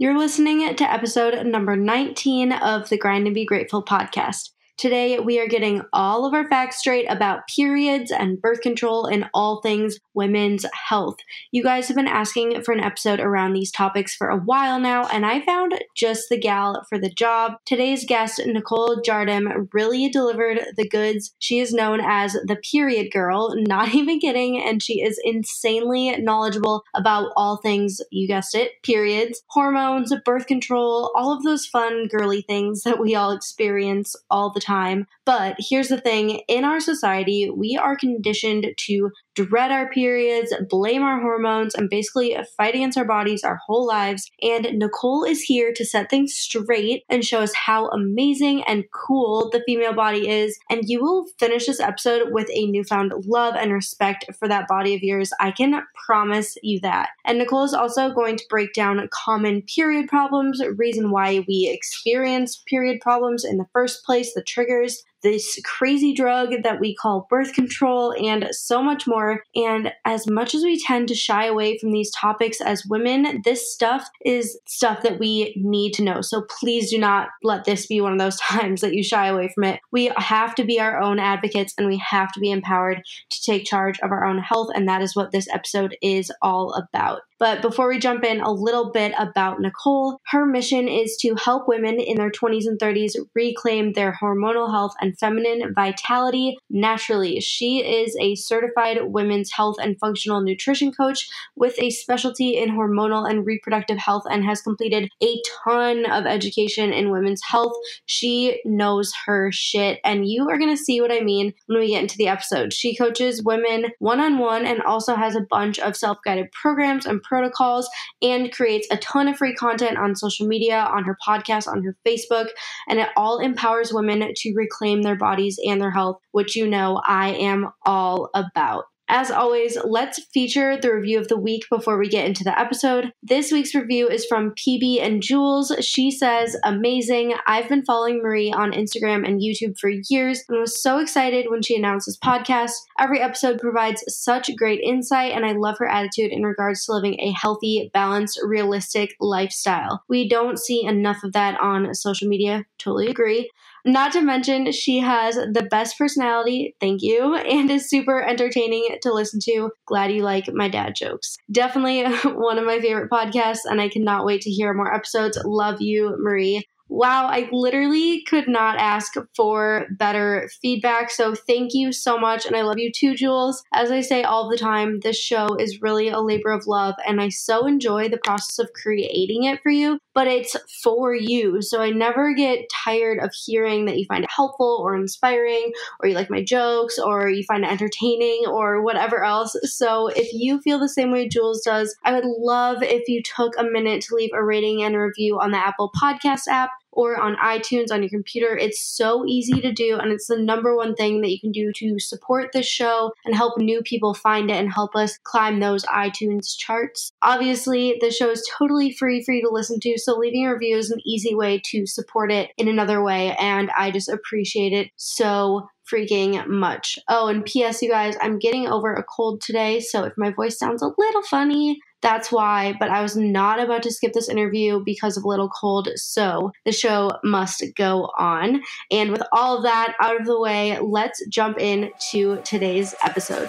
You're listening to episode number 19 of the Grind and Be Grateful podcast. Today, we are getting all of our facts straight about periods and birth control and all things women's health. You guys have been asking for an episode around these topics for a while now, and I found just the gal for the job. Today's guest, Nicole Jardim, really delivered the goods. She is known as the period girl, not even kidding, and she is insanely knowledgeable about all things, you guessed it, periods, hormones, birth control, all of those fun, girly things that we all experience all the time time. But here's the thing in our society, we are conditioned to dread our periods, blame our hormones, and basically fight against our bodies our whole lives. And Nicole is here to set things straight and show us how amazing and cool the female body is. And you will finish this episode with a newfound love and respect for that body of yours. I can promise you that. And Nicole is also going to break down common period problems, reason why we experience period problems in the first place, the triggers, this crazy drug that we call birth control, and so much more. And as much as we tend to shy away from these topics as women, this stuff is stuff that we need to know. So please do not let this be one of those times that you shy away from it. We have to be our own advocates and we have to be empowered to take charge of our own health. And that is what this episode is all about. But before we jump in, a little bit about Nicole. Her mission is to help women in their 20s and 30s reclaim their hormonal health and feminine vitality naturally. She is a certified women's health and functional nutrition coach with a specialty in hormonal and reproductive health and has completed a ton of education in women's health. She knows her shit, and you are going to see what I mean when we get into the episode. She coaches women one on one and also has a bunch of self guided programs and protocols and creates a ton of free content on social media, on her podcast, on her Facebook, and it all empowers women to reclaim their bodies and their health, which you know I am all about. As always, let's feature the review of the week before we get into the episode. This week's review is from PB and Jules. She says, Amazing. I've been following Marie on Instagram and YouTube for years and was so excited when she announced this podcast. Every episode provides such great insight, and I love her attitude in regards to living a healthy, balanced, realistic lifestyle. We don't see enough of that on social media. Totally agree. Not to mention, she has the best personality, thank you, and is super entertaining to listen to. Glad you like my dad jokes. Definitely one of my favorite podcasts, and I cannot wait to hear more episodes. Love you, Marie. Wow, I literally could not ask for better feedback. So thank you so much. And I love you too, Jules. As I say all the time, this show is really a labor of love. And I so enjoy the process of creating it for you, but it's for you. So I never get tired of hearing that you find it helpful or inspiring, or you like my jokes, or you find it entertaining, or whatever else. So if you feel the same way Jules does, I would love if you took a minute to leave a rating and a review on the Apple Podcast app or on iTunes on your computer. It's so easy to do, and it's the number one thing that you can do to support this show and help new people find it and help us climb those iTunes charts. Obviously, the show is totally free for you to listen to, so leaving a review is an easy way to support it in another way, and I just appreciate it so freaking much. Oh, and P.S., you guys, I'm getting over a cold today, so if my voice sounds a little funny, that's why, but I was not about to skip this interview because of a little cold, so the show must go on. And with all of that out of the way, let's jump into today's episode.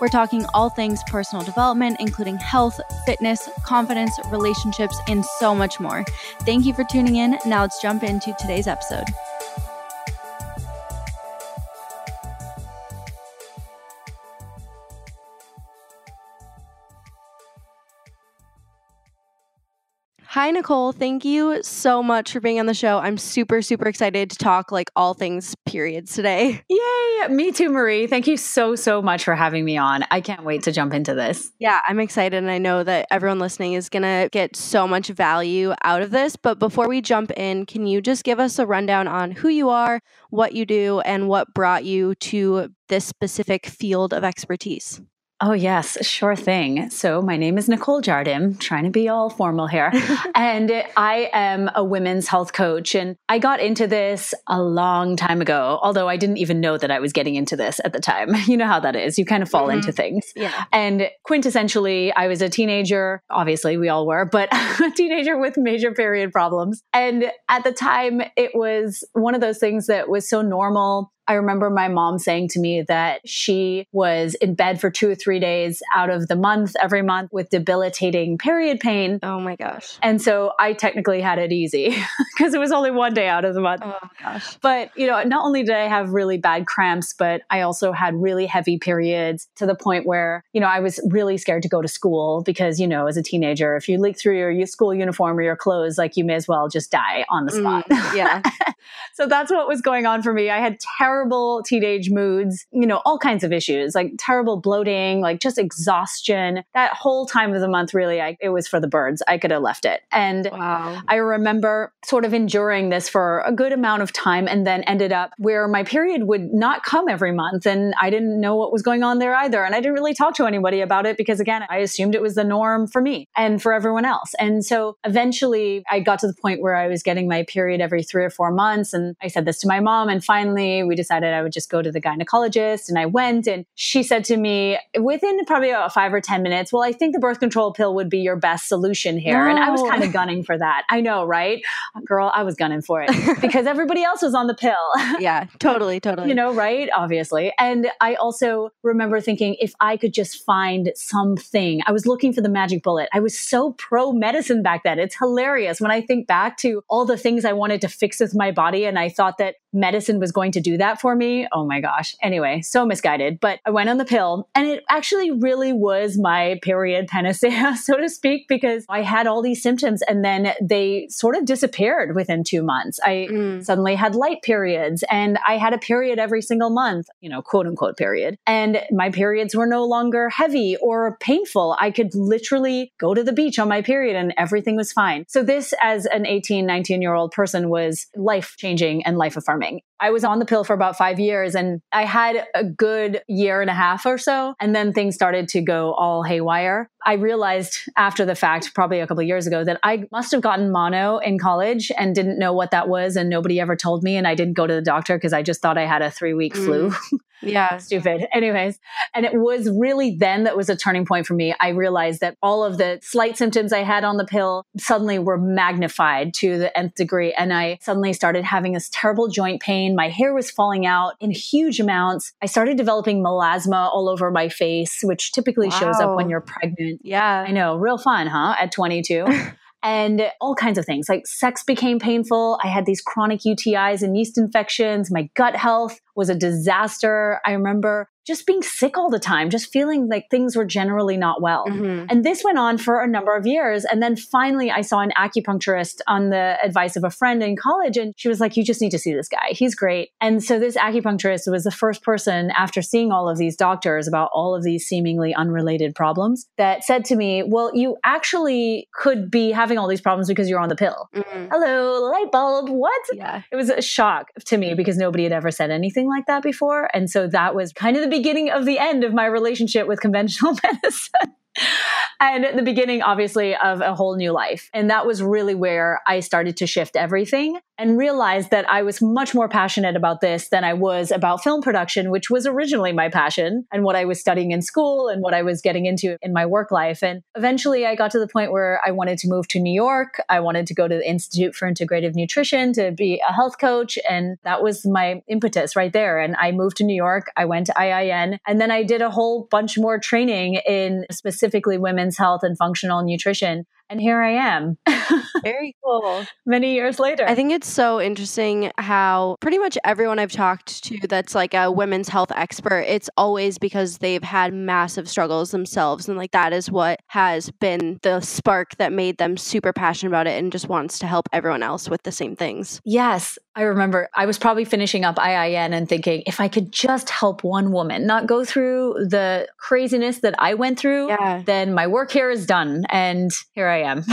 We're talking all things personal development, including health, fitness, confidence, relationships, and so much more. Thank you for tuning in. Now let's jump into today's episode. Hi, Nicole. Thank you so much for being on the show. I'm super, super excited to talk like all things periods today. Yay. Me too, Marie. Thank you so, so much for having me on. I can't wait to jump into this. Yeah, I'm excited. And I know that everyone listening is going to get so much value out of this. But before we jump in, can you just give us a rundown on who you are, what you do, and what brought you to this specific field of expertise? Oh, yes, sure thing. So, my name is Nicole Jardim, trying to be all formal here. and I am a women's health coach. And I got into this a long time ago, although I didn't even know that I was getting into this at the time. You know how that is. You kind of fall mm-hmm. into things. Yeah. And quintessentially, I was a teenager. Obviously, we all were, but a teenager with major period problems. And at the time, it was one of those things that was so normal I remember my mom saying to me that she was in bed for two or three days out of the month every month with debilitating period pain. Oh my gosh. And so I technically had it easy because it was only one day out of the month. Oh gosh. But, you know, not only did I have really bad cramps, but I also had really heavy periods to the point where, you know, I was really scared to go to school because, you know, as a teenager, if you leak through your school uniform or your clothes, like you may as well just die on the spot. Mm, yeah. so that's what was going on for me. I had terrible terrible teenage moods, you know, all kinds of issues like terrible bloating, like just exhaustion. That whole time of the month, really, I, it was for the birds. I could have left it. And wow. I remember sort of enduring this for a good amount of time and then ended up where my period would not come every month. And I didn't know what was going on there either. And I didn't really talk to anybody about it because, again, I assumed it was the norm for me and for everyone else. And so eventually I got to the point where I was getting my period every three or four months. And I said this to my mom. And finally, we decided I would just go to the gynecologist. And I went and she said to me within probably about five or 10 minutes, well, I think the birth control pill would be your best solution here. No. And I was kind of gunning for that. I know, right? Girl, I was gunning for it because everybody else was on the pill. yeah, totally, totally. You know, right? Obviously. And I also remember thinking if I could just find something, I was looking for the magic bullet. I was so pro medicine back then. It's hilarious when I think back to all the things I wanted to fix with my body. And I thought that medicine was going to do that for me. Oh my gosh. Anyway, so misguided. But I went on the pill and it actually really was my period panacea, so to speak, because I had all these symptoms and then they sort of disappeared within two months. I mm. suddenly had light periods and I had a period every single month, you know, quote unquote period. And my periods were no longer heavy or painful. I could literally go to the beach on my period and everything was fine. So this as an 18, 19 year old person was life changing and life affirming I was on the pill for about five years and I had a good year and a half or so. And then things started to go all haywire. I realized after the fact, probably a couple years ago, that I must have gotten mono in college and didn't know what that was. And nobody ever told me. And I didn't go to the doctor because I just thought I had a three week mm. flu. Yeah. Stupid. Anyways. And it was really then that was a turning point for me. I realized that all of the slight symptoms I had on the pill suddenly were magnified to the nth degree. And I suddenly started having this terrible joint pain. My hair was falling out in huge amounts. I started developing melasma all over my face, which typically wow. shows up when you're pregnant. Yeah. I know. Real fun, huh? At 22. and all kinds of things. Like sex became painful. I had these chronic UTIs and yeast infections. My gut health was a disaster. I remember just being sick all the time, just feeling like things were generally not well. Mm-hmm. And this went on for a number of years. And then finally, I saw an acupuncturist on the advice of a friend in college. And she was like, You just need to see this guy. He's great. And so this acupuncturist was the first person after seeing all of these doctors about all of these seemingly unrelated problems that said to me, Well, you actually could be having all these problems because you're on the pill. Mm-hmm. Hello, light bulb. What? Yeah. It was a shock to me because nobody had ever said anything like that before. And so that was kind of the beginning of the end of my relationship with conventional medicine and the beginning, obviously, of a whole new life. And that was really where I started to shift everything and realized that I was much more passionate about this than I was about film production, which was originally my passion and what I was studying in school and what I was getting into in my work life. And eventually I got to the point where I wanted to move to New York. I wanted to go to the Institute for Integrative Nutrition to be a health coach. And that was my impetus right there. And I moved to New York. I went to IIN and then I did a whole bunch more training in specifically women's health and functional nutrition And here I am. Very cool. Many years later. I think it's so interesting how pretty much everyone I've talked to that's like a women's health expert, it's always because they've had massive struggles themselves. And like that is what has been the spark that made them super passionate about it and just wants to help everyone else with the same things. Yes. I remember I was probably finishing up IIN and thinking, if I could just help one woman not go through the craziness that I went through, Yeah. then my work here is done. And here I am.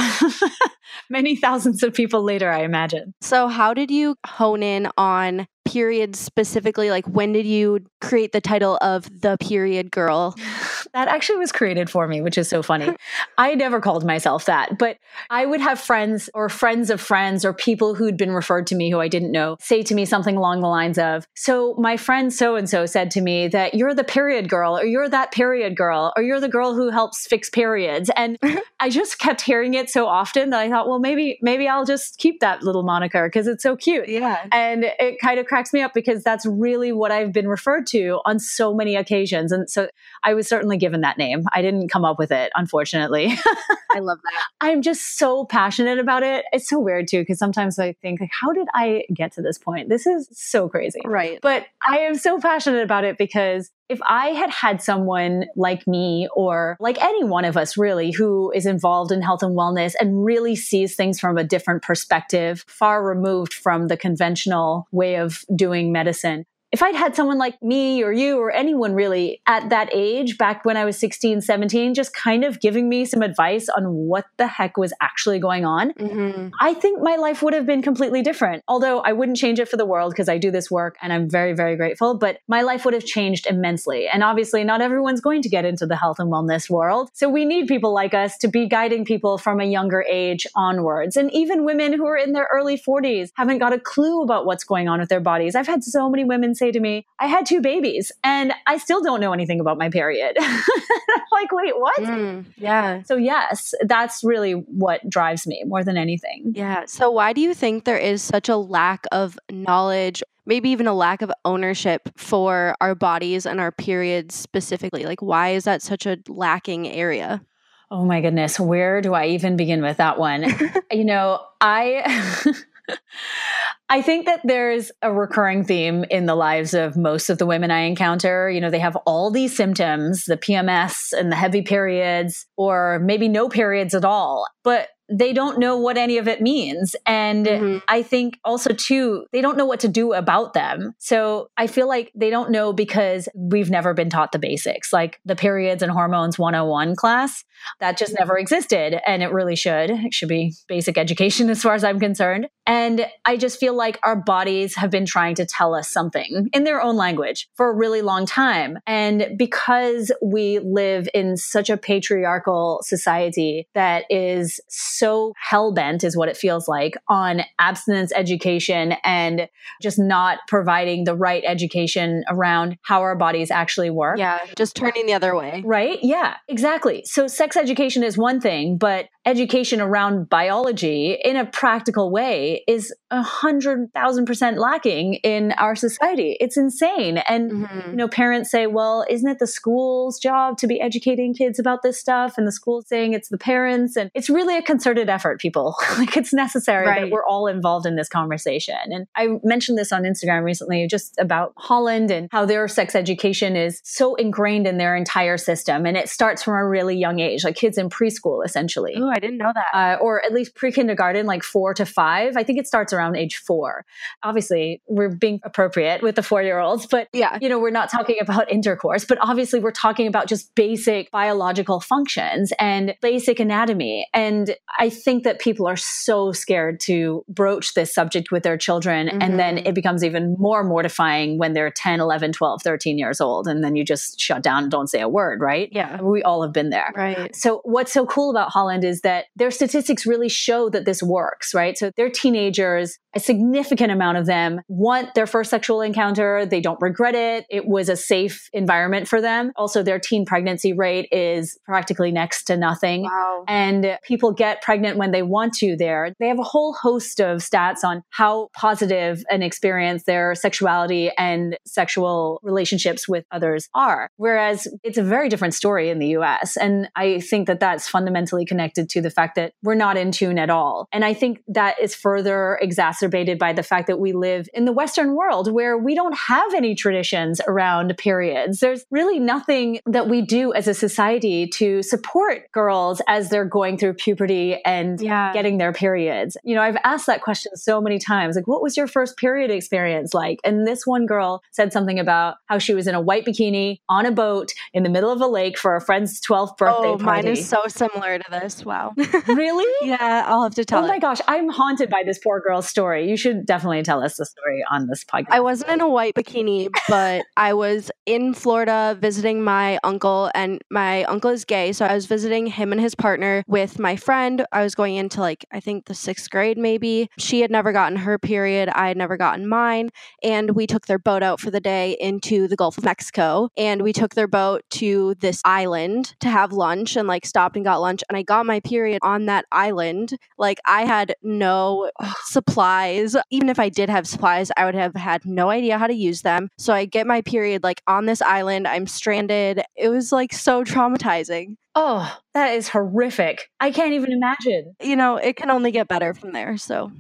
Many thousands of people later, I imagine. So, how did you hone in on periods specifically? Like, when did you create the title of the period girl? That actually was created for me, which is so funny. I never called myself that, but I would have friends or friends of friends or people who'd been referred to me who I didn't know say to me something along the lines of, So, my friend so and so said to me that you're the period girl, or you're that period girl, or you're the girl who helps fix periods. And I just kept hearing it so often that I thought, well, maybe, maybe I'll just keep that little moniker because it's so cute. Yeah. And it kind of cracks me up because that's really what I've been referred to on so many occasions. And so I was certainly given that name. I didn't come up with it, unfortunately. I love that. I'm just so passionate about it. It's so weird too, because sometimes I think, like, how did I get to this point? This is so crazy. Right. But I am so passionate about it because if I had had someone like me or like any one of us really who is involved in health and wellness and really sees things from a different perspective, far removed from the conventional way of doing medicine, if I'd had someone like me or you or anyone really at that age back when I was 16, 17, just kind of giving me some advice on what the heck was actually going on, hmm I think my life would have been completely different. Although I wouldn't change it for the world because I do this work and I'm very, very grateful, but my life would have changed immensely. And obviously, not everyone's going to get into the health and wellness world. So we need people like us to be guiding people from a younger age onwards. And even women who are in their early 40s haven't got a clue about what's going on with their bodies. I've had so many women say to me, I had two babies and I still don't know anything about my period. Like, wait, what? Mm, yeah. So, yes, that's really what drives me more than anything. Yeah. So, why do you think there is such a lack of knowledge, maybe even a lack of ownership for our bodies and our periods specifically? Like, why is that such a lacking area? Oh my goodness, where do I even begin with that one? you know, I I think that there's a recurring theme in the lives of most of the women I encounter. You know, they have all these symptoms, the PMS and the heavy periods, or maybe no periods at all. But they don't know what any of it means. And Mhm. I think also, too, they don't know what to do about them. So I feel like they don't know because we've never been taught the basics, like the periods and hormones 101 class. That just never existed. And it really should. It should be basic education as far as I'm concerned. And I just feel like our bodies have been trying to tell us something in their own language for a really long time. And because we live in such a patriarchal society that is so hell bent, is what it feels like, on abstinence education and just not providing the right education around how our bodies actually work. Yeah. Just turning the other way. Right? Yeah, exactly. So, sex education is one thing, but education around biology in a practical way is a hundred thousand percent lacking in our society. It's insane. And, Mhm. you know, parents say, well, isn't it the school's job to be educating kids about this stuff? And the school's saying it's the parents. And it's really a concerted effort, people. like, it's necessary that we're all involved in this conversation. And I mentioned this on Instagram recently just about Holland and how their sex education is so ingrained in their entire system. And it starts from a really young age, like kids in preschool, essentially. Oh, I didn't know that. Uh, or at least pre kindergarten, like four to five. I think it starts around age four. Obviously, we're being appropriate with the four year olds, but yeah. you know, we're not talking about intercourse, but obviously we're talking about just basic biological functions and basic anatomy. And I think that people are so scared to broach this subject with their children. And then Mhm. it becomes even more mortifying when they're 10, 11, 12, 13 years old. And then you just shut down and don't say a word, right? Yeah. We all have been there. Right. So, what's so cool about Holland is that their statistics really show that this works, right? So, they're teenagers, a significant amount of them want their first sexual encounter. They don't regret it. It was a safe environment for them. Also, their teen pregnancy rate is practically next to nothing. Wow. And people get pregnant when they want to there. They have a whole host of stats on how positive an experience their sexuality and sexual relationships with others are. Whereas it's a very different story in the US. And I think that that's fundamentally connected to the fact that we're not in tune at all. And I think that is further exacerbated by the fact that we live in the Western world where we don't have any traditions around periods. There's really nothing that we do as a society to support girls as they're going through puberty and yeah. getting their periods. You know, I've asked that question so many times like, what was your first period experience like? And this one girl said something about how she was in a white bikini on a boat in the middle of a lake for a friend's 12th birthday oh, party. Mine is so similar to this. Wow. really? yeah, I'll have to tell. Oh my gosh, I'm haunted by this poor girl's story. You should definitely tell us the story on this podcast. I wasn't in a white bikini, but I was in Florida visiting my uncle, and my uncle is gay. So I was visiting him and his partner with my friend. I was going into like, I think the sixth grade maybe. She had never gotten her period, I had never gotten mine. And we took their boat out for the day into the Gulf of Mexico. And we took their boat to this island to have lunch and like stopped and got lunch. And I got my period on that island. Like, I had no supplies. Even if I did have supplies, I would have had no idea how to use them. So I get my period like on this island. I'm stranded. It was like so traumatizing. Oh, that is horrific. I can't even imagine. You know, it can only get better from there. So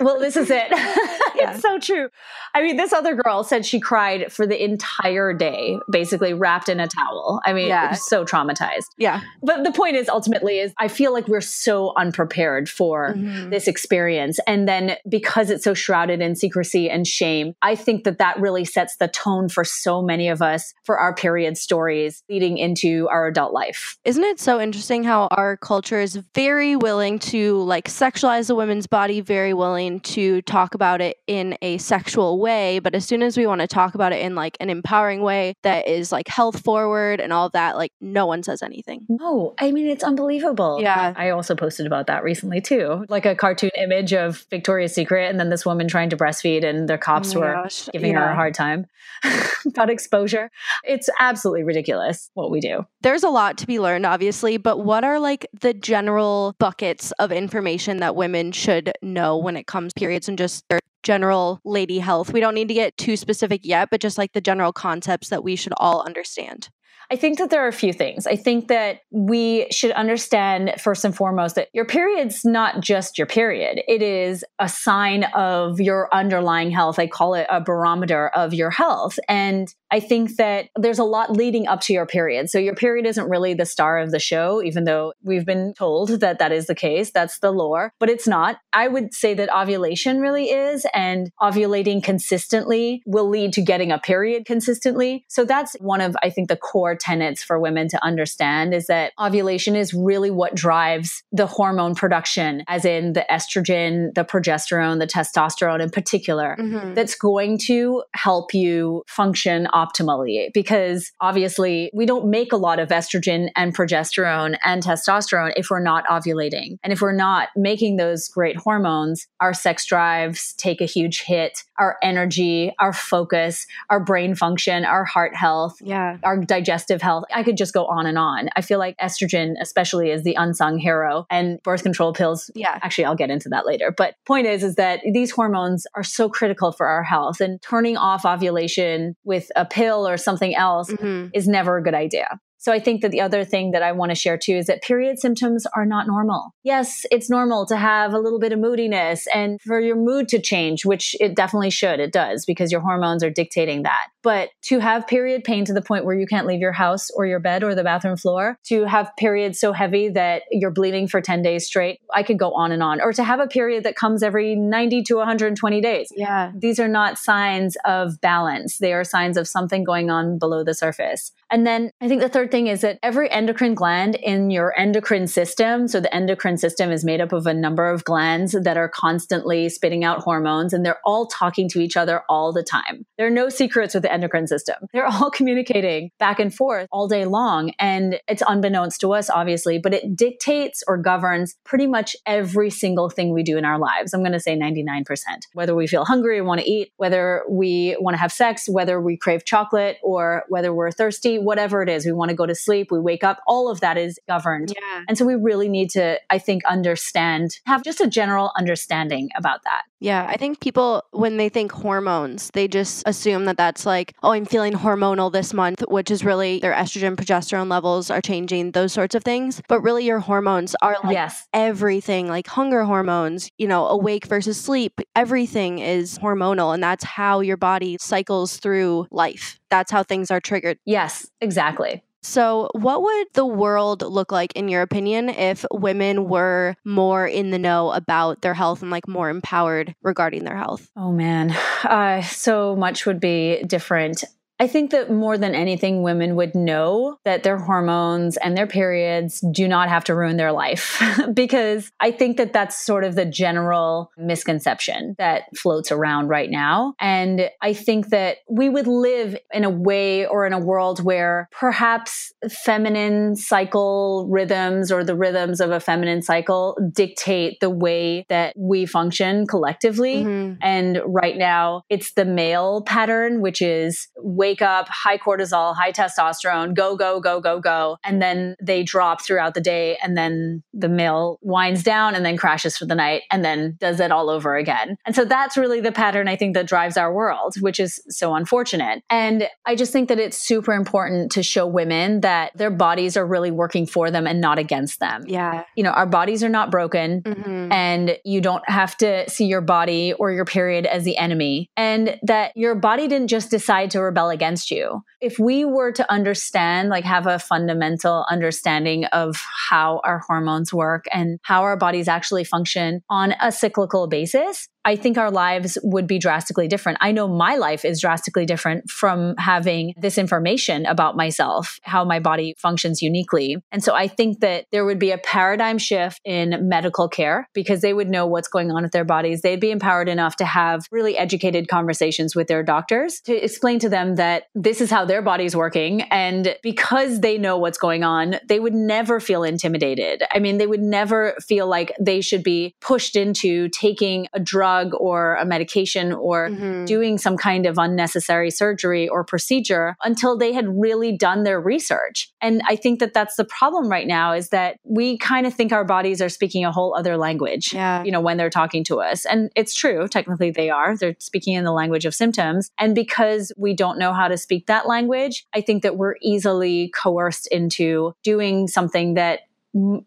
well, this is it. yeah. It's so true. I mean, this other girl said she cried for the entire day, basically wrapped in a towel. I mean, yeah. so traumatized. Yeah. But the point is ultimately is I feel like we're so unprepared for mm-hmm. this experience. And then because it's so shrouded in secrecy and shame, I think that that really sets the tone for so many of us for our period stories leading into our adult life. Isn't it so interesting how our culture is very willing to like sexualize a woman's body very willing to talk about it in a sexual way, but as soon as we want to talk about it in like an empowering way that is like health forward and all that, like no one says anything. No, I mean it's unbelievable. Yeah. I also posted about that recently too. Like a cartoon image of Victoria's Secret and then this woman trying to breastfeed and the cops oh were gosh. giving yeah. her a hard time about exposure. It's absolutely ridiculous what we do. There's a lot to be learned obviously, but what are like the general buckets of information that women should know when it comes periods and just their general lady health. We don't need to get too specific yet, but just like the general concepts that we should all understand. I think that there are a few things. I think that we should understand first and foremost that your period's not just your period. It is a sign of your underlying health. I call it a barometer of your health. And I think that there's a lot leading up to your period. So your period isn't really the star of the show, even though we've been told that that is the case. That's the lore, but it's not. I would say that ovulation really is, and ovulating consistently will lead to getting a period consistently. So that's one of, I think, the core tenets for women to understand is that ovulation is really what drives the hormone production, as in the estrogen, the progesterone, the testosterone in particular, mm-hmm. that's going to help you function optimally. Because obviously, we don't make a lot of estrogen and progesterone and testosterone if we're not ovulating. And if we're not making those great hormones, our sex drives take a huge hit, our energy, our focus, our brain function, our heart health, yeah. our digestive health. I could just go on and on. I feel like estrogen, especially, is the unsung hero and birth control pills. Yeah. Actually, I'll get into that later. But point is, is that these hormones are so critical for our health and turning off ovulation with a pill or something else mm-hmm. is never a good idea. So I think that the other thing that I want to share too is that period symptoms are not normal. Yes, it's normal to have a little bit of moodiness and for your mood to change, which it definitely should. It does because your hormones are dictating that. But to have period pain to the point where you can't leave your house or your bed or the bathroom floor, to have periods so heavy that you're bleeding for 10 days straight, I could go on and on. Or to have a period that comes every 90 to 120 days. Yeah. These are not signs of balance. They are signs of something going on below the surface. And then I think the third thing is that every endocrine gland in your endocrine system, so the endocrine system is made up of a number of glands that are constantly spitting out hormones and they're all talking to each other all the time. There are no secrets with the endocrine system. They're all communicating back and forth all day long. And it's unbeknownst to us, obviously, but it dictates or governs pretty much every single thing we do in our lives. I'm going to say 99%. Whether we feel hungry or want to eat, whether we want to have sex, whether we crave chocolate or whether we're thirsty, whatever it is. We want to go to sleep, we wake up, all of that is governed. Yeah. And so we really need to, I think, understand, have just a general understanding about that. Yeah, I think people, when they think hormones, they just assume that that's like, oh, I'm feeling hormonal this month, which is really their estrogen, progesterone levels are changing, those sorts of things. But really, your hormones are like yes. everything, like hunger hormones, you know, awake versus sleep. Everything is hormonal, and that's how your body cycles through life. That's how things are triggered. Yes, exactly. So, what would the world look like, in your opinion, if women were more in the know about their health and like more empowered regarding their health? Oh man, uh, so much would be different. I think that more than anything, women would know that their hormones and their periods do not have to ruin their life because I think that that's sort of the general misconception that floats around right now. And I think that we would live in a way or in a world where perhaps feminine cycle rhythms or the rhythms of a feminine cycle dictate the way that we function collectively. Mhm. And right now, it's the male pattern, which is wake up, high cortisol, high testosterone, go, go, go, go, go. And then they drop throughout the day. And then the male winds down and then crashes for the night and then does it all over again. And so that's really the pattern I think that drives our world, which is so unfortunate. And I just think that it's super important to show women that their bodies are really working for them and not against them. Yeah. You know, our bodies are not broken Mhm. and you don't have to see your body or your period as the enemy and that your body didn't just decide to rebel against you. If we were to understand like have a fundamental understanding of how our hormones work and how our bodies actually function on a cyclical basis I think our lives would be drastically different. I know my life is drastically different from having this information about myself, how my body functions uniquely. And so I think that there would be a paradigm shift in medical care because they would know what's going on with their bodies. They'd be empowered enough to have really educated conversations with their doctors to explain to them that this is how their body's working. And because they know what's going on, they would never feel intimidated. I mean, they would never feel like they should be pushed into taking a drug or a medication or Mhm. doing some kind of unnecessary surgery or procedure until they had really done their research. And I think that that's the problem right now is that we kind of think our bodies are speaking a whole other language. Yeah. You know, when they're talking to us. And it's true, technically they are. They're speaking in the language of symptoms. And because we don't know how to speak that language, I think that we're easily coerced into doing something that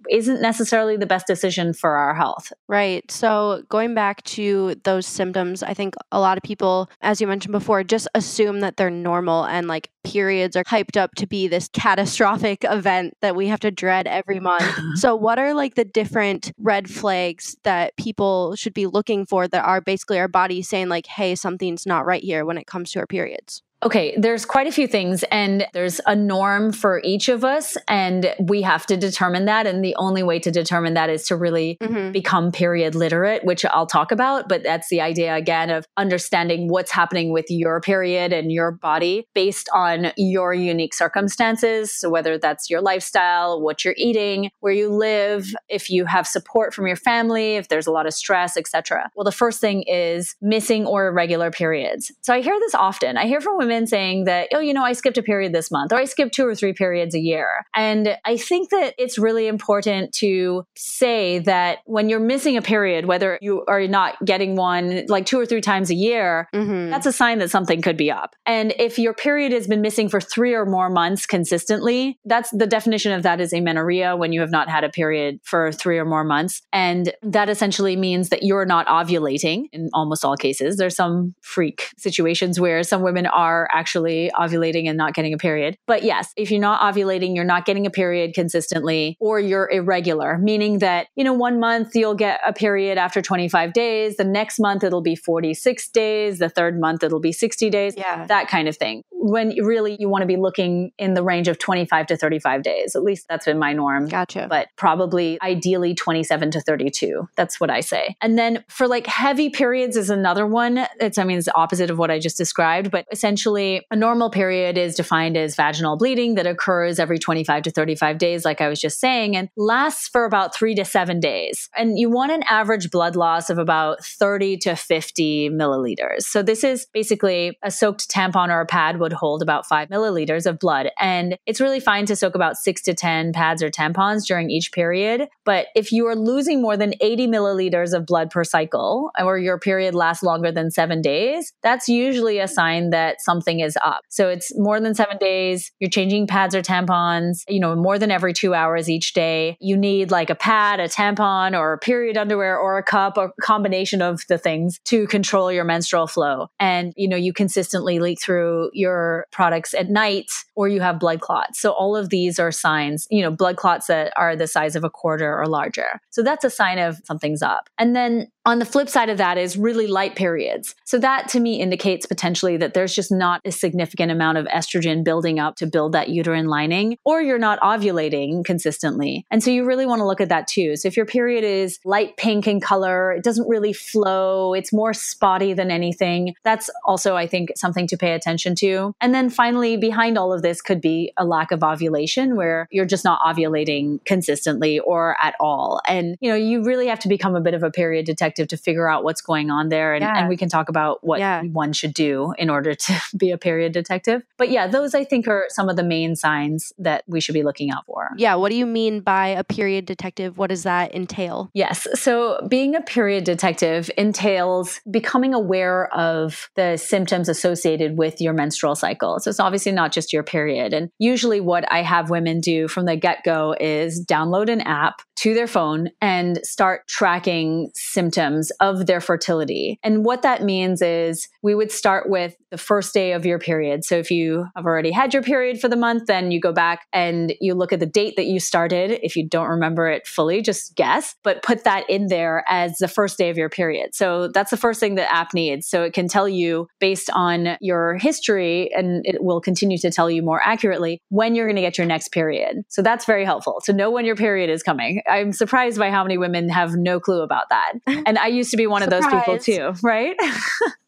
isn't necessarily the best decision for our health. Right. So going back to those symptoms, I think a lot of people, as you mentioned before, just assume that they're normal and like periods are hyped up to be this catastrophic event that we have to dread every month. so what are like the different red flags that people should be looking for that are basically our body saying like, hey, something's not right here when it comes to our periods? Okay, there's quite a few things, and there's a norm for each of us, and we have to determine that. And the only way to determine that is to really Mm-hmm. become period literate, which I'll talk about. But that's the idea again of understanding what's happening with your period and your body based on your unique circumstances. So, whether that's your lifestyle, what you're eating, where you live, if you have support from your family, if there's a lot of stress, etc. Well, the first thing is missing or irregular periods. So, I hear this often. I hear from women saying that, oh, you know, I skipped a period this month, or I skipped two or three periods a year. And I think that it's really important to say that when you're missing a period, whether you are not getting one like two or three times a year, Mm-hmm. that's a sign that something could be up. And if your period has been missing for three or more months consistently, that's the definition of that is amenorrhea when you have not had a period for three or more months. And that essentially means that you're not ovulating in almost all cases. There's some freak situations where some women are actually ovulating and not getting a period. But yes, if you're not ovulating, you're not getting a period consistently, or you're irregular, meaning that, you know, one month you'll get a period after 25 days, the next month it'll be 46 days, the third month it'll be 60 days Yeah. that kind of thing. When really you want to be looking in the range of 25 to 35 days. At least that's been my norm. Gotcha. But probably ideally 27 to 32. That's what I say. And then for like heavy periods is another one. It's, I mean, it's the opposite of what I just described, but essentially a normal period is defined as vaginal bleeding that occurs every 25 to 35 days, like I was just saying, and lasts for about three to seven days. And you want an average blood loss of about 30 to 50 milliliters. So this is basically a soaked tampon or a pad would hold about five milliliters of blood. And it's really fine to soak about six to 10 pads or tampons during each period. But if you are losing more than 80 milliliters of blood per cycle, or your period lasts longer than seven days, that's usually a sign that something is up. So it's more than seven days. You're changing pads or tampons, you know, more than every two hours each day. You need like a pad, a tampon, or period underwear, or a cup, or a combination of the things to control your menstrual flow. And, you know, you consistently leak through your products at night or you have blood clots. So all of these are signs, you know, blood clots that are the size of a quarter or larger. So that's a sign of something's up. And then on the flip side of that is really light periods. So that to me indicates potentially that there's just not a significant amount of estrogen building up to build that uterine lining, or you're not ovulating consistently. And so you really want to look at that too. So if your period is light pink in color, it doesn't really flow, it's more spotty than anything, that's also, I think, something to pay attention to. And then finally, behind all of this could be a lack of ovulation where you're just not ovulating consistently or at all. And, you know, you really have to become a bit of a period detective detective to figure out what's going on there. And, yeah. and we can talk about what yeah. one should do in order to be a period detective. But yeah, those I think are some of the main signs that we should be looking out for. Yeah. What do you mean by a period detective? What does that entail? Yes. So being a period detective entails becoming aware of the symptoms associated with your menstrual cycle. So it's obviously not just your period. And usually what I have women do from the get go is download an app to their phone and start tracking symptoms symptoms of their fertility. And what that means is we would start with the first day of your period. So if you have already had your period for the month, then you go back and you look at the date that you started. If you don't remember it fully, just guess, but put that in there as the first day of your period. So that's the first thing the app needs. So it can tell you based on your history and it will continue to tell you more accurately when you're going to get your next period. So that's very helpful to know when your period is coming. I'm surprised by how many women have no clue about that. And I used to be one Surprise. of those people too, right?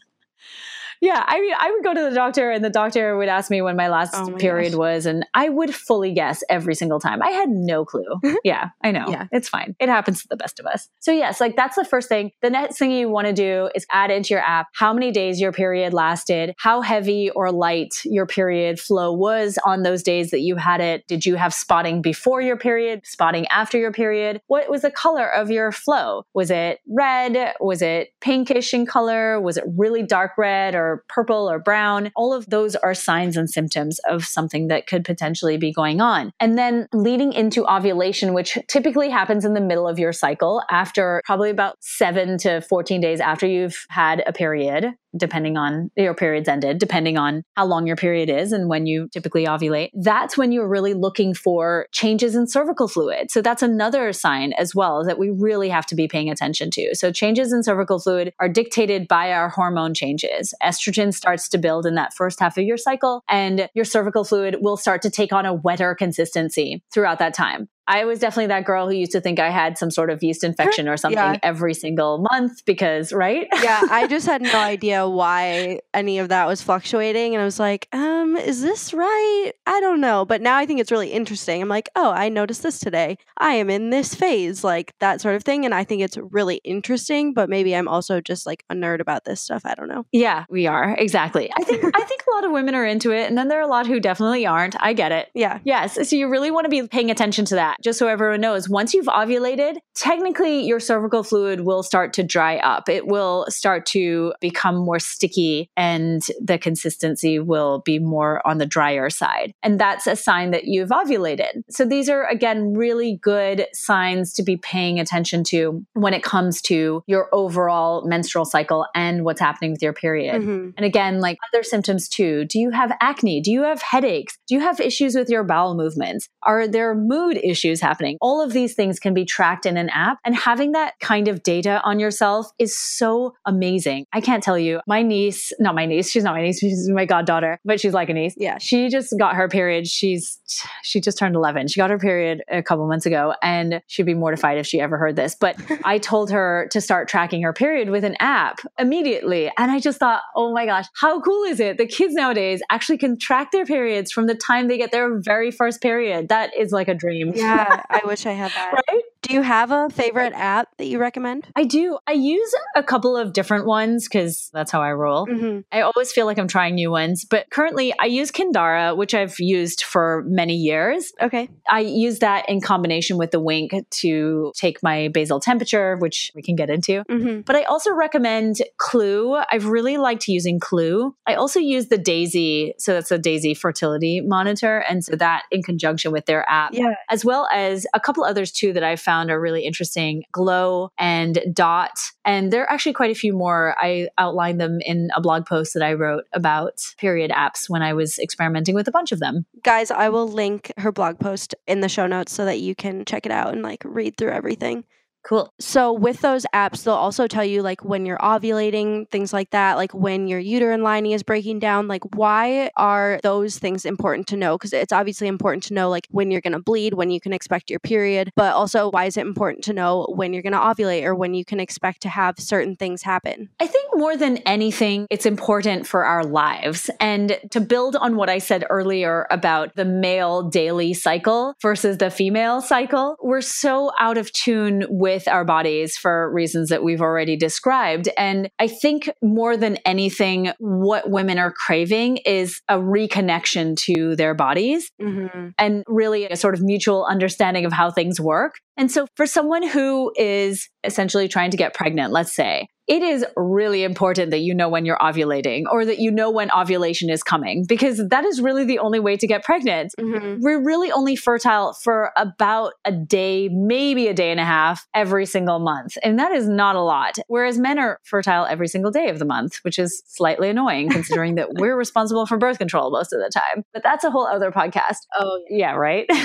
yeah, I mean, I would go to the doctor and the doctor would ask me when my last oh my period gosh. was, and I would fully guess every single time. I had no clue. yeah, I know. Yeah. It's fine. It happens to the best of us. So, yes, like that's the first thing. The next thing you want to do is add into your app how many days your period lasted, how heavy or light your period flow was on those days that you had it. Did you have spotting before your period, spotting after your period? What was the color of your flow? Was it red? Was it pinkish in color? Was it really dark red or purple or brown. All of those are signs and symptoms of something that could potentially be going on. And then leading into ovulation, which typically happens in the middle of your cycle after probably about seven to 14 days after you've had a period depending on your period's ended, depending on how long your period is and when you typically ovulate, that's when you're really looking for changes in cervical fluid. So that's another sign as well that we really have to be paying attention to. So changes in cervical fluid are dictated by our hormone changes. Estrogen starts to build in that first half of your cycle and your cervical fluid will start to take on a wetter consistency throughout that time. I was definitely that girl who used to think I had some sort of yeast infection or something yeah. every single month because, right? yeah, I just had no idea why any of that was fluctuating. And I was like, um, is this right? I don't know. But now I think it's really interesting. I'm like, oh, I noticed this today. I am in this phase, like that sort of thing. And I think it's really interesting, but maybe I'm also just like a nerd about this stuff. I don't know. Yeah, we are. Exactly. I think I think a lot of women are into it. And then there are a lot who definitely aren't. I get it. Yeah. Yes. So you really want to be paying attention to that just so everyone knows, once you've ovulated, technically your cervical fluid will start to dry up. It will start to become more sticky and the consistency will be more on the drier side. And that's a sign that you've ovulated. So these are, again, really good signs to be paying attention to when it comes to your overall menstrual cycle and what's happening with your period. Mm-hmm. And again, like other symptoms too. Do you have acne? Do you have headaches? Do you have issues with your bowel movements? Are there mood issues happening? happening. All of these things can be tracked in an app and having that kind of data on yourself is so amazing. I can't tell you, my niece, not my niece, she's not my niece, she's my goddaughter, but she's like like a niece. Yeah. She just got her period. She's she just turned 11. She got her period a couple months ago and she'd be mortified if she ever heard this. But I told her to start tracking her period with an app immediately. And I just thought, "Oh my gosh, how cool is it? The kids nowadays actually can track their periods from the time they get their very first period. That is like a dream." Yeah, I wish I had that. right? Do you have a favorite app that you recommend? I do. I use a couple of different ones because that's how I roll. Mm-hmm. I always feel like I'm trying new ones, but currently I use Kindara, which I've used for many years. Okay. I use that in combination with the Wink to take my basal temperature, which we can get into. Mm-hmm. But I also recommend Clue. I've really liked using Clue. I also use the Daysy, so that's a Daysy fertility monitor, and so that in conjunction with their app, Yeah. as well as a couple others too that I've found are really interesting Glow and Dot. And there are actually quite a few more. I outlined them in a blog post that I wrote about period apps when I was experimenting with a bunch of them. Guys, I will link her blog post in the show notes so that you can check it out and like read through everything. Cool. So with those apps, they'll also tell you like when you're ovulating, things like that, like when your uterine lining is breaking down. Like, why are those things important to know? Because it's obviously important to know like when you're going to bleed, when you can expect your period, but also why is it important to know when you're going to ovulate or when you can expect to have certain things happen? I think more than anything, it's important for our lives. And to build on what I said earlier about the male daily cycle versus the female cycle, we're so out of tune with our bodies for reasons that we've already described. And I think more than anything, what women are craving is a reconnection to their bodies Mm-hmm. and really a sort of mutual understanding of how things work. And so for someone who is essentially trying to get pregnant, let's say, it is really important that you know when you're ovulating or that you know when ovulation is coming because that is really the only way to get pregnant. Mm-hmm. We're really only fertile for about a day, maybe a day and a half every single month. And that is not a lot. Whereas men are fertile every single day of the month, which is slightly annoying considering that we're responsible for birth control most of the time. But that's a whole other podcast. Oh, Yeah, right.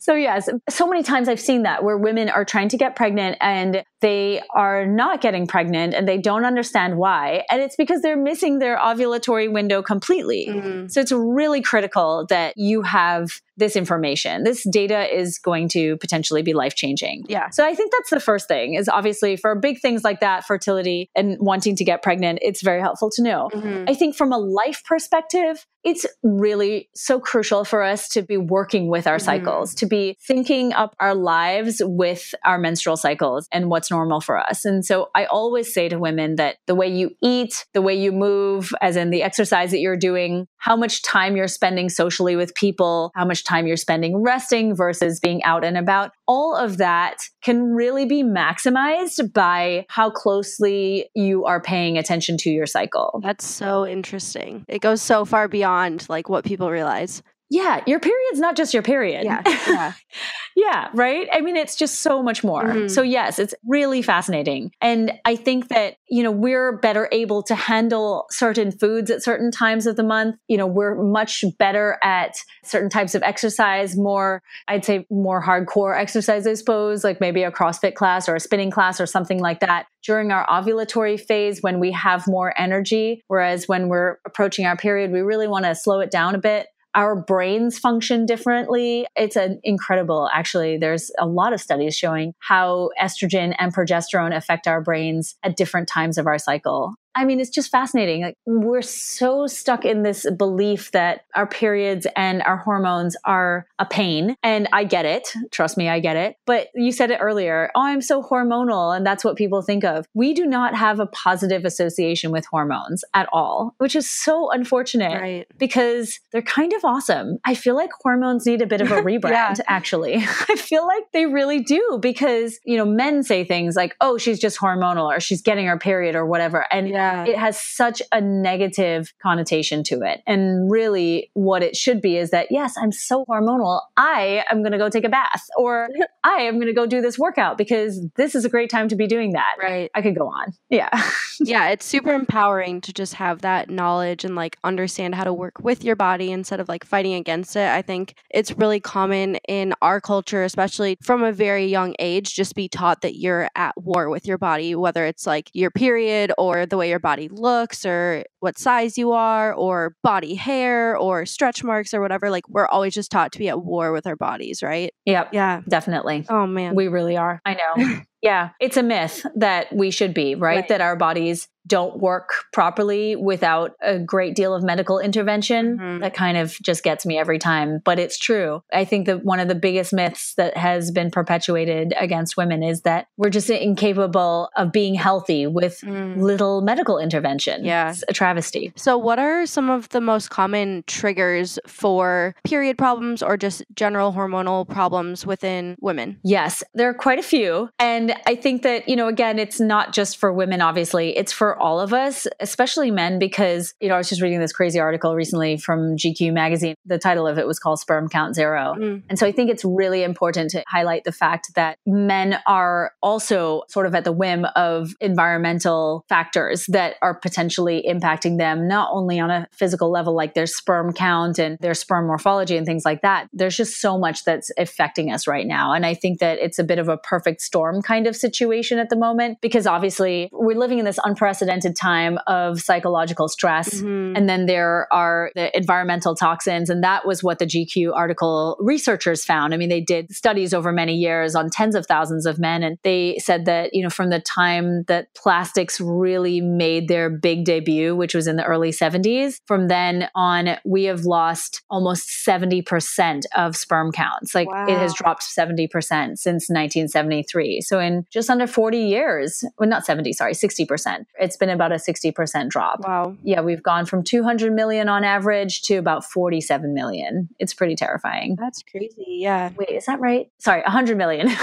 so, yes, so many times I've seen that where women are trying to get pregnant and they are not getting pregnant and they don't understand why. And it's because they're missing their ovulatory window completely. Mhm. So, it's really critical that you have this information. This data is going to potentially be life changing. Yeah. So I think that's the first thing is obviously for big things like that, fertility and wanting to get pregnant, it's very helpful to know. Mhm. I think from a life perspective, it's really so crucial for us to be working with our Mhm. cycles, to be thinking up our lives with our menstrual cycles and what's normal for us. And so I always say to women that the way you eat, the way you move, as in the exercise that you're doing, how much time you're spending socially with people, how much time you're spending resting versus being out and about, all of that can really be maximized by how closely you are paying attention to your cycle. That's so interesting. It goes so far beyond like what people realize. Yeah, your period's not just your period. Yeah. Yeah. yeah, right? I mean, it's just so much more. Mhm. So, yes, it's really fascinating. And I think that, you know, we're better able to handle certain foods at certain times of the month. You know, we're much better at certain types of exercise, more, I'd say, more hardcore exercise, I suppose, like maybe a CrossFit class or a spinning class or something like that during our ovulatory phase when we have more energy. Whereas when we're approaching our period, we really want to slow it down a bit our brains function differently. It's an incredible, actually. There's a lot of studies showing how estrogen and progesterone affect our brains at different times of our cycle. I mean, it's just fascinating. Like, we're so stuck in this belief that our periods and our hormones are a pain. And I get it. Trust me, I get it. But you said it earlier. Oh, I'm so hormonal. And that's what people think of. We do not have a positive association with hormones at all, which is so unfortunate Right. because they're kind of awesome. I feel like hormones need a bit of a rebrand, Yeah. actually. I feel like they really do because, you know, men say things like, oh, she's just hormonal or she's getting her period or whatever. And Yeah. It has such a negative connotation to it. And really, what it should be is that, yes, I'm so hormonal. I am going to go take a bath or I am going to go do this workout because this is a great time to be doing that. Right. I could go on. Yeah. yeah, it's super empowering to just have that knowledge and like understand how to work with your body instead of like fighting against it. I think it's really common in our culture, especially from a very young age, just be taught that you're at war with your body, whether it's like your period or the way your body looks or what size you are or body hair or stretch marks or whatever. Like we're always just taught to be at war with our bodies, right? Yep. Yeah. Definitely. Oh man. We really are. I know. yeah. It's a myth that we should be, right? Right. That our bodies don't work properly without a great deal of medical intervention. Mhm. That kind of just gets me every time. But it's true. I think that one of the biggest myths that has been perpetuated against women is that we're just incapable of being healthy with Mm. little medical intervention. Yeah. It's a travesty. So, what are some of the most common triggers for period problems or just general hormonal problems within women? Yes, there are quite a few. And I think that, you know, again, it's not just for women, obviously, it's for all of us, especially men, because, you know, I was just reading this crazy article recently from GQ magazine. The title of it was called Sperm Count Zero. Mm. And so I think it's really important to highlight the fact that men are also sort of at the whim of environmental factors that are potentially impacting them, not only on a physical level, like their sperm count and their sperm morphology and things like that. There's just so much that's affecting us right now. And I think that it's a bit of a perfect storm kind of situation at the moment because obviously we're living in this unprecedented time of psychological stress. Mhm. And then there are the environmental toxins. And that was what the GQ article researchers found. I mean, they did studies over many years on tens of thousands of men. And they said that, you know, from the time that plastics really made their big debut, which was in the early 70s, from then on, we have lost almost 70% of sperm counts. Like it has dropped 70% since 1973. So in just under 40 years, well, not 70, sorry, 60%. It's been about a 60% drop Wow. yeah, we've gone from 200 million on average to about 47 million. It's pretty terrifying. That's crazy. Yeah. Wait, is that right? Sorry, 100 million.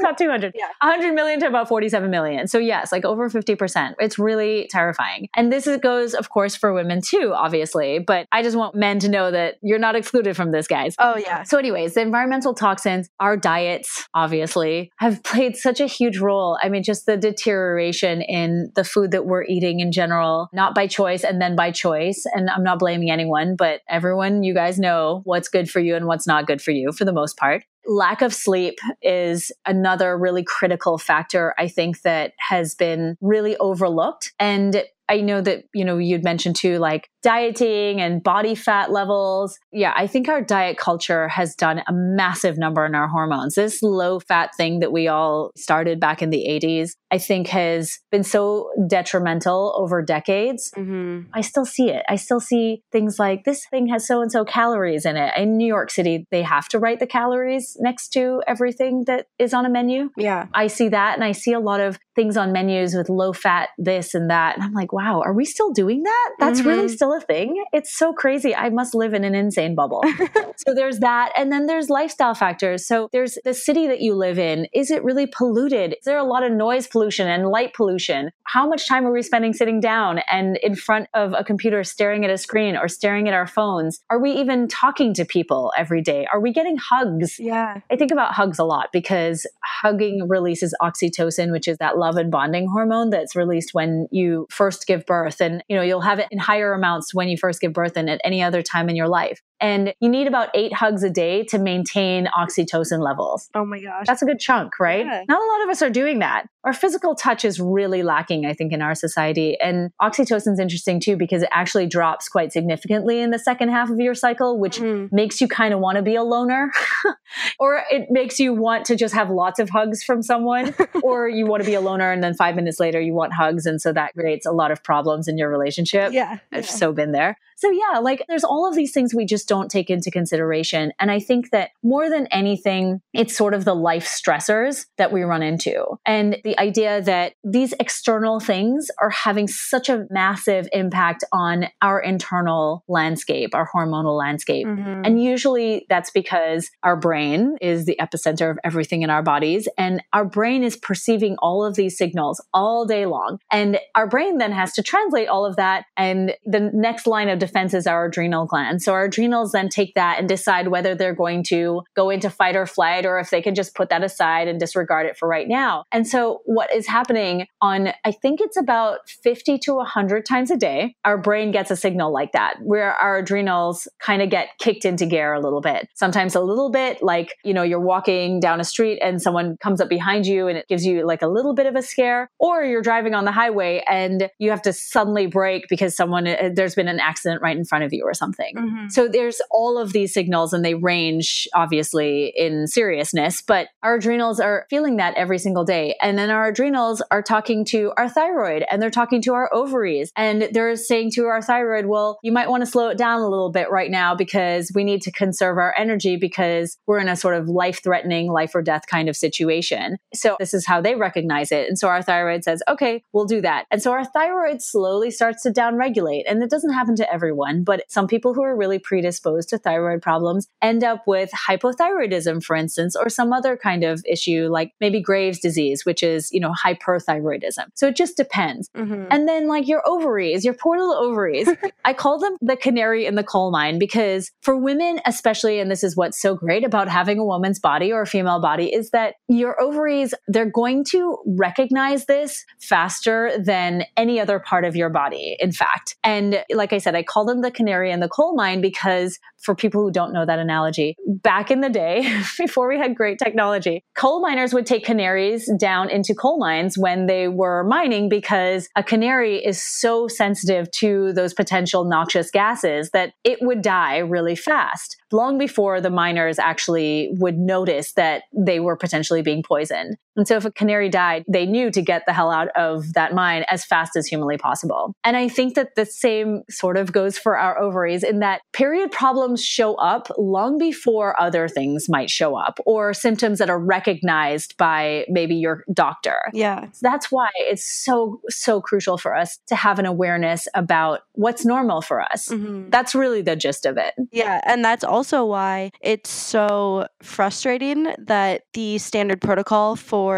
Not 200. Yeah. 100 million to about 47 million. So, yes, like over 50%. It's really terrifying. And this is, goes, of course, for women too, obviously. But I just want men to know that you're not excluded from this, guys. Oh, yeah. So, anyways, the environmental toxins, our diets, obviously, have played such a huge role. I mean, just the deterioration in the food that we're eating in general, not by choice and then by choice. And I'm not blaming anyone, but everyone, you guys know what's good for you and what's not good for you for the most part. Lack of sleep is another really critical factor, I think, that has been really overlooked. And I know that, you know, you'd mentioned too, like dieting and body fat levels. Yeah, I think our diet culture has done a massive number on our hormones. This low fat thing that we all started back in the 80s, I think has been so detrimental over decades. hmm I still see it. I still see things like this thing has so and so calories in it. In New York City, they have to write the calories next to everything that is on a menu. Yeah. I see that and I see a lot of things on menus with low fat this and that. And I'm like, wow, are we still doing that? That's really Mhm. Still a thing. It's so crazy. I must live in an insane bubble. so there's that. And then there's lifestyle factors. So there's the city that you live in. Is it really polluted? Is there a lot of noise pollution and light pollution? How much time are we spending sitting down and in front of a computer staring at a screen or staring at our phones? Are we even talking to people every day? Are we getting hugs? Yeah. I think about hugs a lot because hugging releases oxytocin, which is that love and bonding hormone that's released when you first give birth. And, you know, you'll have it in higher amounts when you first give birth than at any other time in your life. And you need about eight hugs a day to maintain oxytocin levels. Oh, my gosh. That's a good chunk, right? Yeah. Not a lot of us are doing that. Our physical touch is really lacking, I think, in our society. And oxytocin's interesting too because it actually drops quite significantly in the second half of your cycle, which Mhm. makes you kind of want to be a loner, or it makes you want to just have lots of hugs from someone, or you want to be a loner and then five minutes later you want hugs. And so that creates a lot of problems in your relationship. Yeah. I've so been there. So yeah, like there's all of these things we just don't take into consideration. And I think that more than anything, it's sort of the life stressors that we run into. And the idea that these external things are having such a massive impact on our internal landscape, our hormonal landscape. Mhm. And usually that's because our brain is the epicenter of everything in our bodies. And our brain is perceiving all of these signals all day long. And our brain then has to translate all of that. And the next line of defense is our adrenal gland. So our adrenal adrenals then take that and decide whether they're going to go into fight or flight or if they can just put that aside and disregard it for right now. And so what is happening on, I think it's about 50 to 100 times a day, our brain gets a signal like that where our adrenals kind of get kicked into gear a little bit. Sometimes a little bit like, you know, you're walking down a street and someone comes up behind you and it gives you like a little bit of a scare, or you're driving on the highway and you have to suddenly brake because someone, uh, there's been an accident right in front of you or something. Mm-hmm. So there's all of these signals and they range obviously in seriousness, but our adrenals are feeling that every single day. And then our adrenals are talking to our thyroid and they're talking to our ovaries and they're saying to our thyroid, well, you might want to slow it down a little bit right now because we need to conserve our energy because we're in a sort of life threatening, life or death kind of situation. So this is how they recognize it. And so our thyroid says, okay, we'll do that. And so our thyroid slowly starts to downregulate. And it doesn't happen to everyone, but some people who are really predisposed to thyroid problems end up with hypothyroidism, for instance, or some other kind of issue like maybe Graves' disease, which is, you know, hyperthyroidism. So it just depends. Mm-hmm. And then like your ovaries, your poor little ovaries, I call them the canary in the coal mine because for women, especially, and this is what's so great about having a woman's body or a female body is that your ovaries, they're going to recognize this faster than any other part of your body, in fact. And like I said, I call them the canary in the coal mine because for people who don't know that analogy, back in the day, before we had great technology, coal miners would take canaries down into coal mines when they were mining because a canary is so sensitive to those potential noxious gases that it would die really fast long before the miners actually would notice that they were potentially being poisoned. And so if a canary died, they knew to get the hell out of that mine as fast as humanly possible. And I think that the same sort of goes for our ovaries in that period problems show up long before other things might show up or symptoms that are recognized by maybe your doctor. Yeah. So that's why it's so, so crucial for us to have an awareness about what's normal for us. Mm-hmm. That's really the gist of it. Yeah. And that's also also why it's so frustrating that the standard protocol for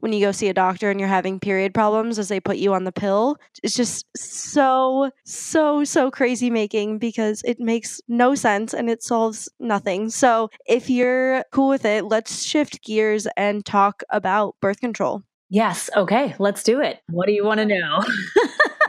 when you go see a doctor and you're having period problems as they put you on the pill. It's just so, so, so crazy making because it makes no sense and it solves nothing. So if you're cool with it, let's shift gears and talk about birth control. Yes. Okay. Let's do it. What do you want to know?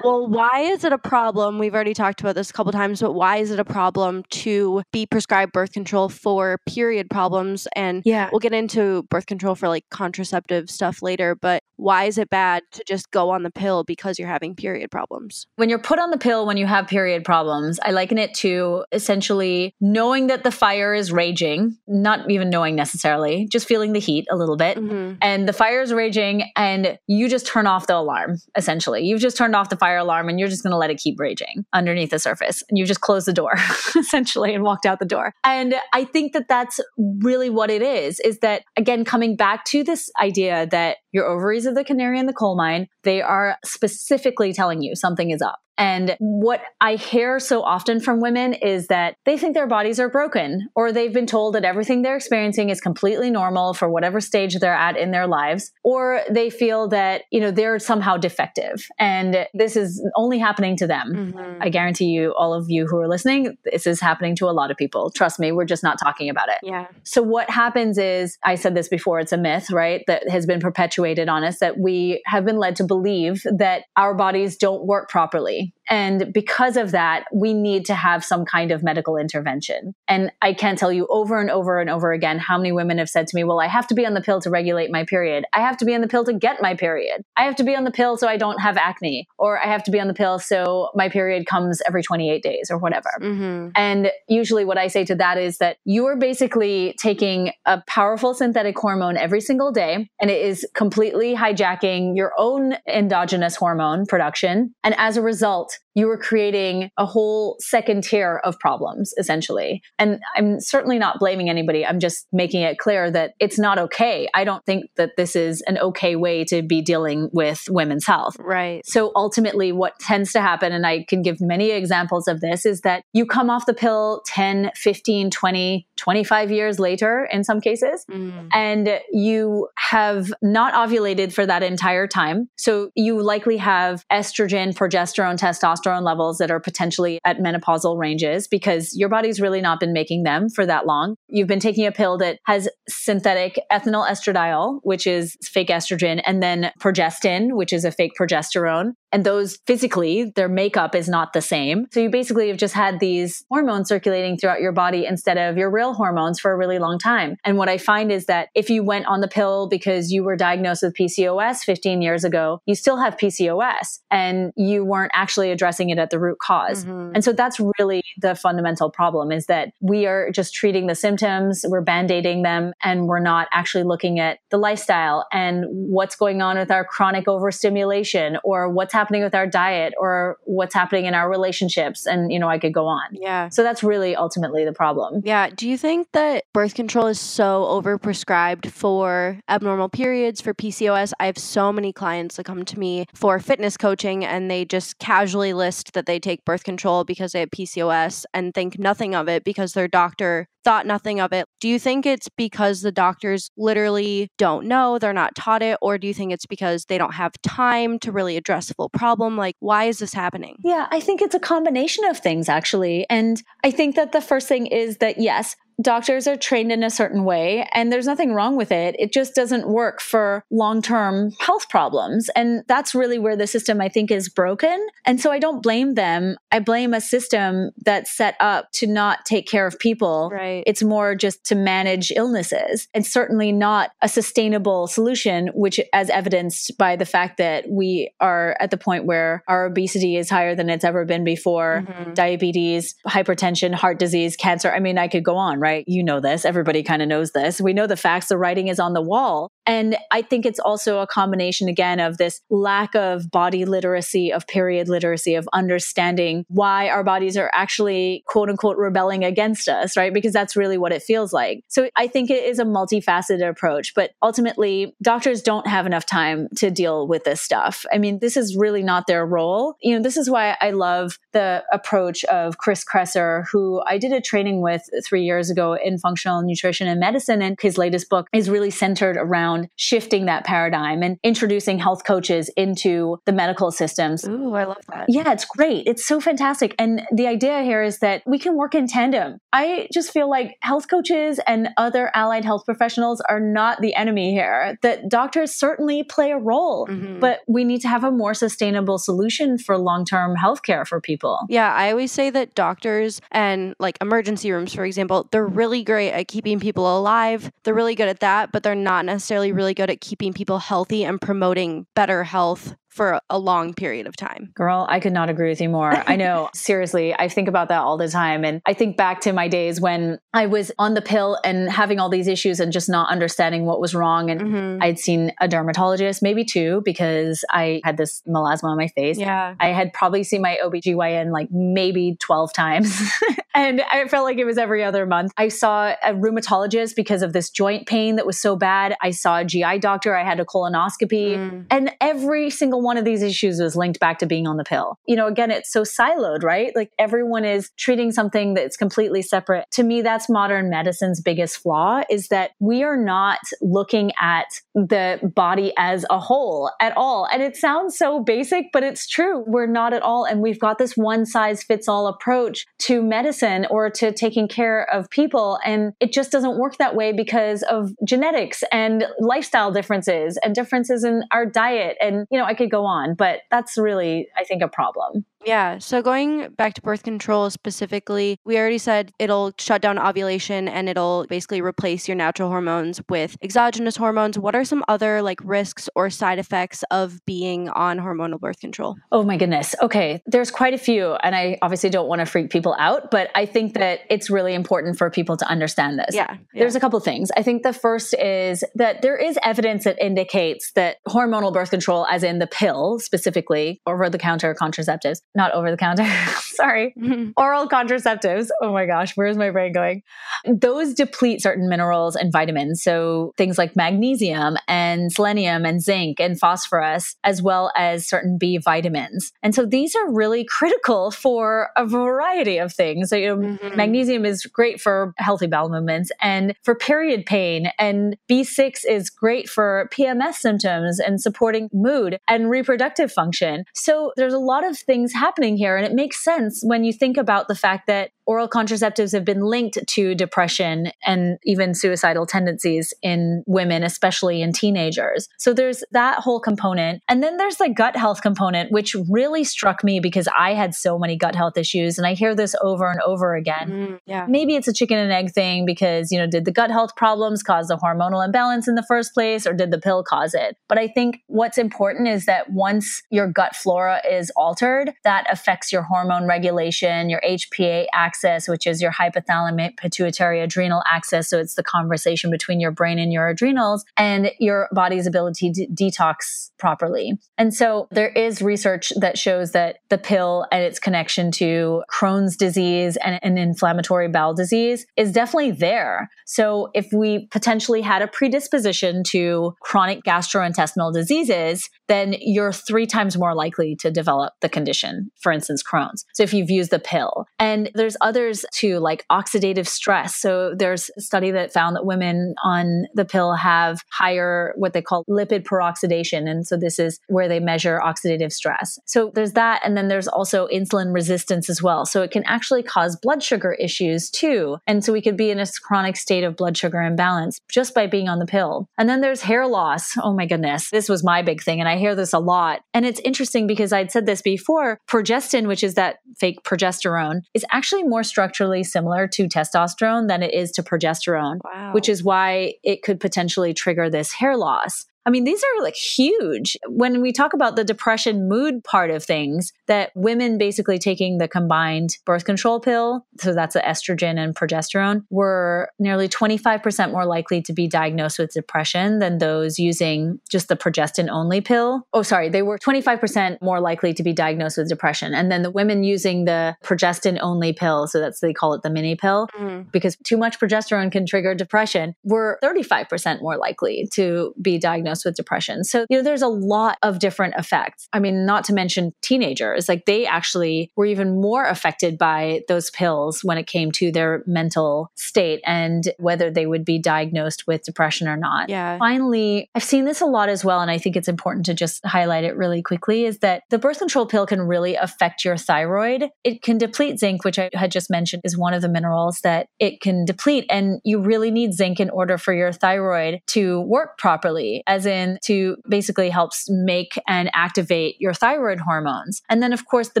well, why is it a problem? We've already talked about this a couple times, but why is it a problem to be prescribed birth control for period problems? And yeah, we'll get into birth control for like contraceptive stuff later, but why is it bad to just go on the pill because you're having period problems? When you're put on the pill when you have period problems, I liken it to essentially knowing that the fire is raging, not even knowing necessarily, just feeling the heat a little bit. Mm-hmm. And the fire is raging, and you just turn off the alarm, essentially. You've just turned off the fire fire alarm and you're just going to let it keep raging underneath the surface. And you just close the door essentially and walked out the door. And I think that that's really what it is, is that again, coming back to this idea that your ovaries are the canary in the coal mine, they are specifically telling you something is up. And what I hear so often from women is that they think their bodies are broken or they've been told that everything they're experiencing is completely normal for whatever stage they're at in their lives or they feel that, you know, they're somehow defective and this is only happening to them. Mm-hmm. I guarantee you all of you who are listening, this is happening to a lot of people. Trust me, we're just not talking about it. Yeah. So what happens is I said this before, it's a myth, right? That has been perpetuated on us that we have been led to believe that our bodies don't work properly and because of that, we need to have some kind of medical intervention. And I can't tell you over and over and over again how many women have said to me, well, I have to be on the pill to regulate my period. I have to be on the pill to get my period. I have to be on the pill so I don't have acne, or I have to be on the pill so my period comes every 28 days or whatever. Mm-hmm. And usually what I say to that is that you are basically taking a powerful synthetic hormone every single day and it is completely hijacking your own endogenous hormone production. And as a result, you were creating a whole second tier of problems, essentially. And I'm certainly not blaming anybody. I'm just making it clear that it's not okay. I don't think that this is an okay way to be dealing with women's health. Right. So ultimately, what tends to happen, and I can give many examples of this, is that you come off the pill 10, 15, 20, 25 years later in some cases. Mm. And you have not ovulated for that entire time. So you likely have estrogen, progesterone, testosterone levels that are potentially at menopausal ranges because your body's really not been making them for that long. You've been taking a pill that has synthetic ethinyl estradiol, which is fake estrogen, and then progestin, which is a fake progesterone. And those physically, their makeup is not the same. So you basically have just had these hormones circulating throughout your body instead of your real hormones for a really long time. And what I find is that if you went on the pill because you were diagnosed with PCOS 15 years ago, you still have PCOS and you weren't actually addressing it at the root because Mhm. And so that's really the fundamental problem is that we are just treating the symptoms, we're band-aiding them, and we're not actually looking at the lifestyle and what's going on with our chronic overstimulation or what's happening with our diet or what's happening in our relationships. And, you know, I could go on. Yeah. So that's really ultimately the problem. Yeah. Do you think that birth control is so overprescribed for abnormal periods, for PCOS? I have so many clients that come to me for fitness coaching and they just casually list that they take birth control because they have PCOS and think nothing of it because their doctor thought nothing of it. Do you think it's because the doctors literally don't know, they're not taught it, or do you think it's because they don't have time to really address the full problem? Like, why is this happening? Yeah, I think it's a combination of things actually. And I think that the first thing is that yes, doctors are trained in a certain way and there's nothing wrong with it. It just doesn't work for long-term health problems. And that's really where the system I think is broken. And so I don't blame them. I blame a system that's set up to not take care of people. Right. It's more just to manage illnesses. and certainly not a sustainable solution, which, as evidenced by the fact that we are at the point where our obesity is higher than it's ever been before, Mhm. diabetes, hypertension, heart disease, cancer. I mean, I could go on, right? You know this. Everybody kind of knows this. We know the facts. The writing is on the wall. And I think it's also a combination, again, of this lack of body literacy, of period literacy, of understanding why our bodies are actually, quote unquote, rebelling against us, right? Because that's really what it feels like. So I think it is a multifaceted approach, but ultimately, doctors don't have enough time to deal with this stuff. I mean, this is really not their role. You know, this is why I love the approach of Chris Kresser, who I did a training with three years ago in functional nutrition and medicine. And his latest book is really centered around shifting that paradigm and introducing health coaches into the medical systems. Ooh, I love that. Yeah, it's great. It's so fantastic. And the idea here is that we can work in tandem. I just feel like health coaches and other allied health professionals are not the enemy here. That doctors certainly play a role, Mhm. but we need to have a more sustainable solution for long-term healthcare for people. Yeah, I always say that doctors and like emergency rooms, for example, they're really great at keeping people alive. They're really good at that, but they're not necessarily really good at keeping people healthy and promoting better health for a long period of time. Girl, I could not agree with you more. I know, seriously, I think about that all the time. And I think back to my days when I was on the pill and having all these issues and just not understanding what was wrong. And Mm-hmm. I'd seen a dermatologist, maybe two, because I had this melasma on my face. Yeah. I had probably seen my OBGYN like maybe 12 times. and I felt like it was every other month. I saw a rheumatologist because of this joint pain that was so bad. I saw a GI doctor. I had a colonoscopy. Mm. And every single one of these issues was linked back to being on the pill. You know, again, it's so siloed, right? Like everyone is treating something that's completely separate. To me, that's modern medicine's biggest flaw is that we are not looking at the body as a whole at all. And it sounds so basic, but it's true. We're not at all. And we've got this one size fits all approach to medicine or to taking care of people. And it just doesn't work that way because of genetics and lifestyle differences and differences in our diet. And, you know, I could go on, but that's really, I think, a problem. Yeah. So going back to birth control specifically, we already said it'll shut down ovulation and it'll basically replace your natural hormones with exogenous hormones. What are some other like risks or side effects of being on hormonal birth control? Oh my goodness. Okay. There's quite a few. And I obviously don't want to freak people out, but I think that it's really important for people to understand this. Yeah. There's a couple things. I think the first is that there is evidence that indicates that hormonal birth control, as in the pill specifically, or over the counter contraceptives, not over the counter, sorry, oral contraceptives. Oh my gosh, where's my brain going? Those deplete certain minerals and vitamins. So things like magnesium and selenium and zinc and phosphorus, as well as certain B vitamins. And so these are really critical for a variety of things. So, you know, mm-hmm. magnesium is great for healthy bowel movements and for period pain, and B6 is great for PMS symptoms and supporting mood and reproductive function. So there's a lot of things happening here. And it makes sense when you think about the fact that oral contraceptives have been linked to depression and even suicidal tendencies in women, especially in teenagers. So there's that whole component. And then there's the gut health component, which really struck me because I had so many gut health issues. And I hear this over and over again. Mm, yeah. Maybe it's a chicken and egg thing because, you know, did the gut health problems cause the hormonal imbalance in the first place or did the pill cause it? But I think what's important is that once your gut flora is altered, that affects your hormone regulation, your HPA axis, which is your hypothalamic pituitary adrenal axis. So it's the conversation between your brain and your adrenals and your body's ability to detox properly. And so there is research that shows that the pill and its connection to Crohn's disease and an inflammatory bowel disease is definitely there. So if we potentially had a predisposition to chronic gastrointestinal diseases, then you're three times more likely to develop the condition, for instance, Crohn's. So if you've used the pill. And there's others too, like oxidative stress. So there's a study that found that women on the pill have higher, what they call lipid peroxidation. And so this is where they measure oxidative stress. So there's that. And then there's also insulin resistance as well. So it can actually cause blood sugar issues too. And so we could be in a chronic state of blood sugar imbalance just by being on the pill. And then there's hair loss. Oh my goodness. This was my big thing. And I hear this a lot. And it's interesting because I'd said this before. Progestin, which is that fake progesterone, is actually more structurally similar to testosterone than it is to progesterone, wow. which is why it could potentially trigger this hair loss. I mean, these are like huge. When we talk about the depression mood part of things, that women basically taking the combined birth control pill, so that's the estrogen and progesterone, were nearly 25% more likely to be diagnosed with depression than those using just the progestin only pill. Oh, sorry, they were 25% more likely to be diagnosed with depression. And then the women using the progestin only pill, so that's they call it the mini pill, mm. because too much progesterone can trigger depression, were 35% more likely to be diagnosed diagnosed with depression. So, you know, there's a lot of different effects. I mean, not to mention teenagers, like they actually were even more affected by those pills when it came to their mental state and whether they would be diagnosed with depression or not. Yeah. Finally, I've seen this a lot as well, and I think it's important to just highlight it really quickly is that the birth control pill can really affect your thyroid. It can deplete zinc, which I had just mentioned is one of the minerals that it can deplete. And you really need zinc in order for your thyroid to work properly as in to basically helps make and activate your thyroid hormones. And then, of course, the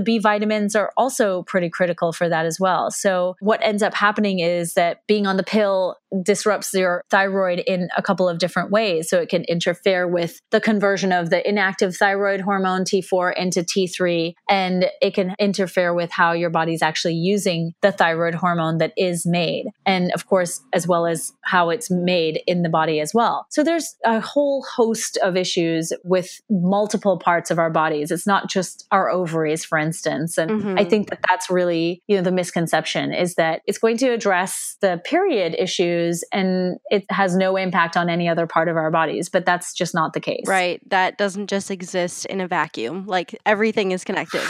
B vitamins are also pretty critical for that as well. So, what ends up happening is that being on the pill disrupts your thyroid in a couple of different ways. So, it can interfere with the conversion of the inactive thyroid hormone T4 into T3, and it can interfere with how your body's actually using the thyroid hormone that is made. And, of course, as well as how it's made in the body as well. So, there's a whole host of issues with multiple parts of our bodies. It's not just our ovaries, for instance. And mm-hmm. I think that that's really, you know, the misconception is that it's going to address the period issues and it has no impact on any other part of our bodies. But that's just not the case. Right. That doesn't just exist in a vacuum. Like everything is connected.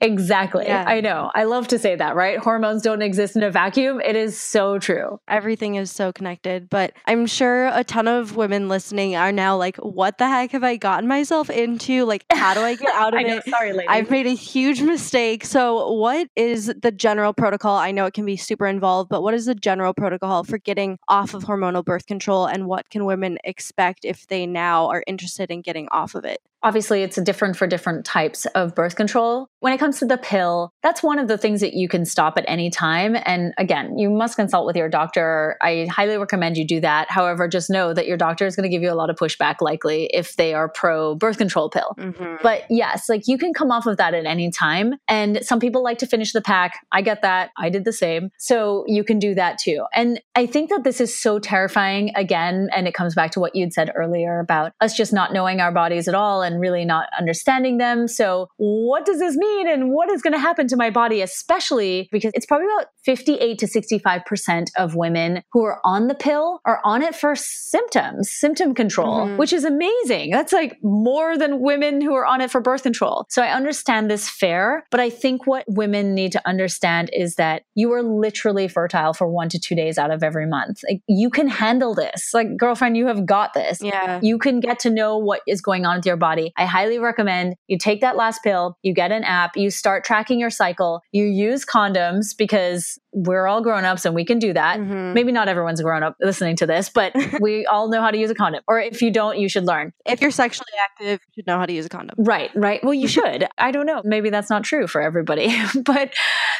Exactly. Yeah. I know. I love to say that, right? Hormones don't exist in a vacuum. It is so true. Everything is so connected. But I'm sure a ton of women listening are now like, what the heck have I gotten myself into? Like, how do I get out of I know, it? Sorry, lady. I've made a huge mistake. So, what is the general protocol? I know it can be super involved, but what is the general protocol for getting off of hormonal birth control? And what can women expect if they now are interested in getting off of it? Obviously, it's different for different types of birth control. When it comes to the pill, that's one of the things that you can stop at any time. And again, you must consult with your doctor. I highly recommend you do that. However, just know that your doctor is going to give you a lot of pushback likely if they are pro birth control pill. Mm-hmm. But yes, like you can come off of that at any time. And some people like to finish the pack. I get that. I did the same. So you can do that too. And I think that this is so terrifying again. And it comes back to what you'd said earlier about us just not knowing our bodies at all. And and really not understanding them. So, what does this mean and what is going to happen to my body, especially because it's probably about 58 to 65% of women who are on the pill are on it for symptoms, symptom control, mm-hmm. which is amazing. That's like more than women who are on it for birth control. So, I understand this fair, but I think what women need to understand is that you are literally fertile for one to two days out of every month. Like, you can handle this. Like, girlfriend, you have got this. Yeah. You can get to know what is going on with your body. I highly recommend you take that last pill, you get an app, you start tracking your cycle, you use condoms because we're all grown ups and we can do that. Mm-hmm. Maybe not everyone's grown up listening to this, but we all know how to use a condom. Or if you don't, you should learn. If you're sexually active, you should know how to use a condom. Right, right. Well, you should. I don't know. Maybe that's not true for everybody. but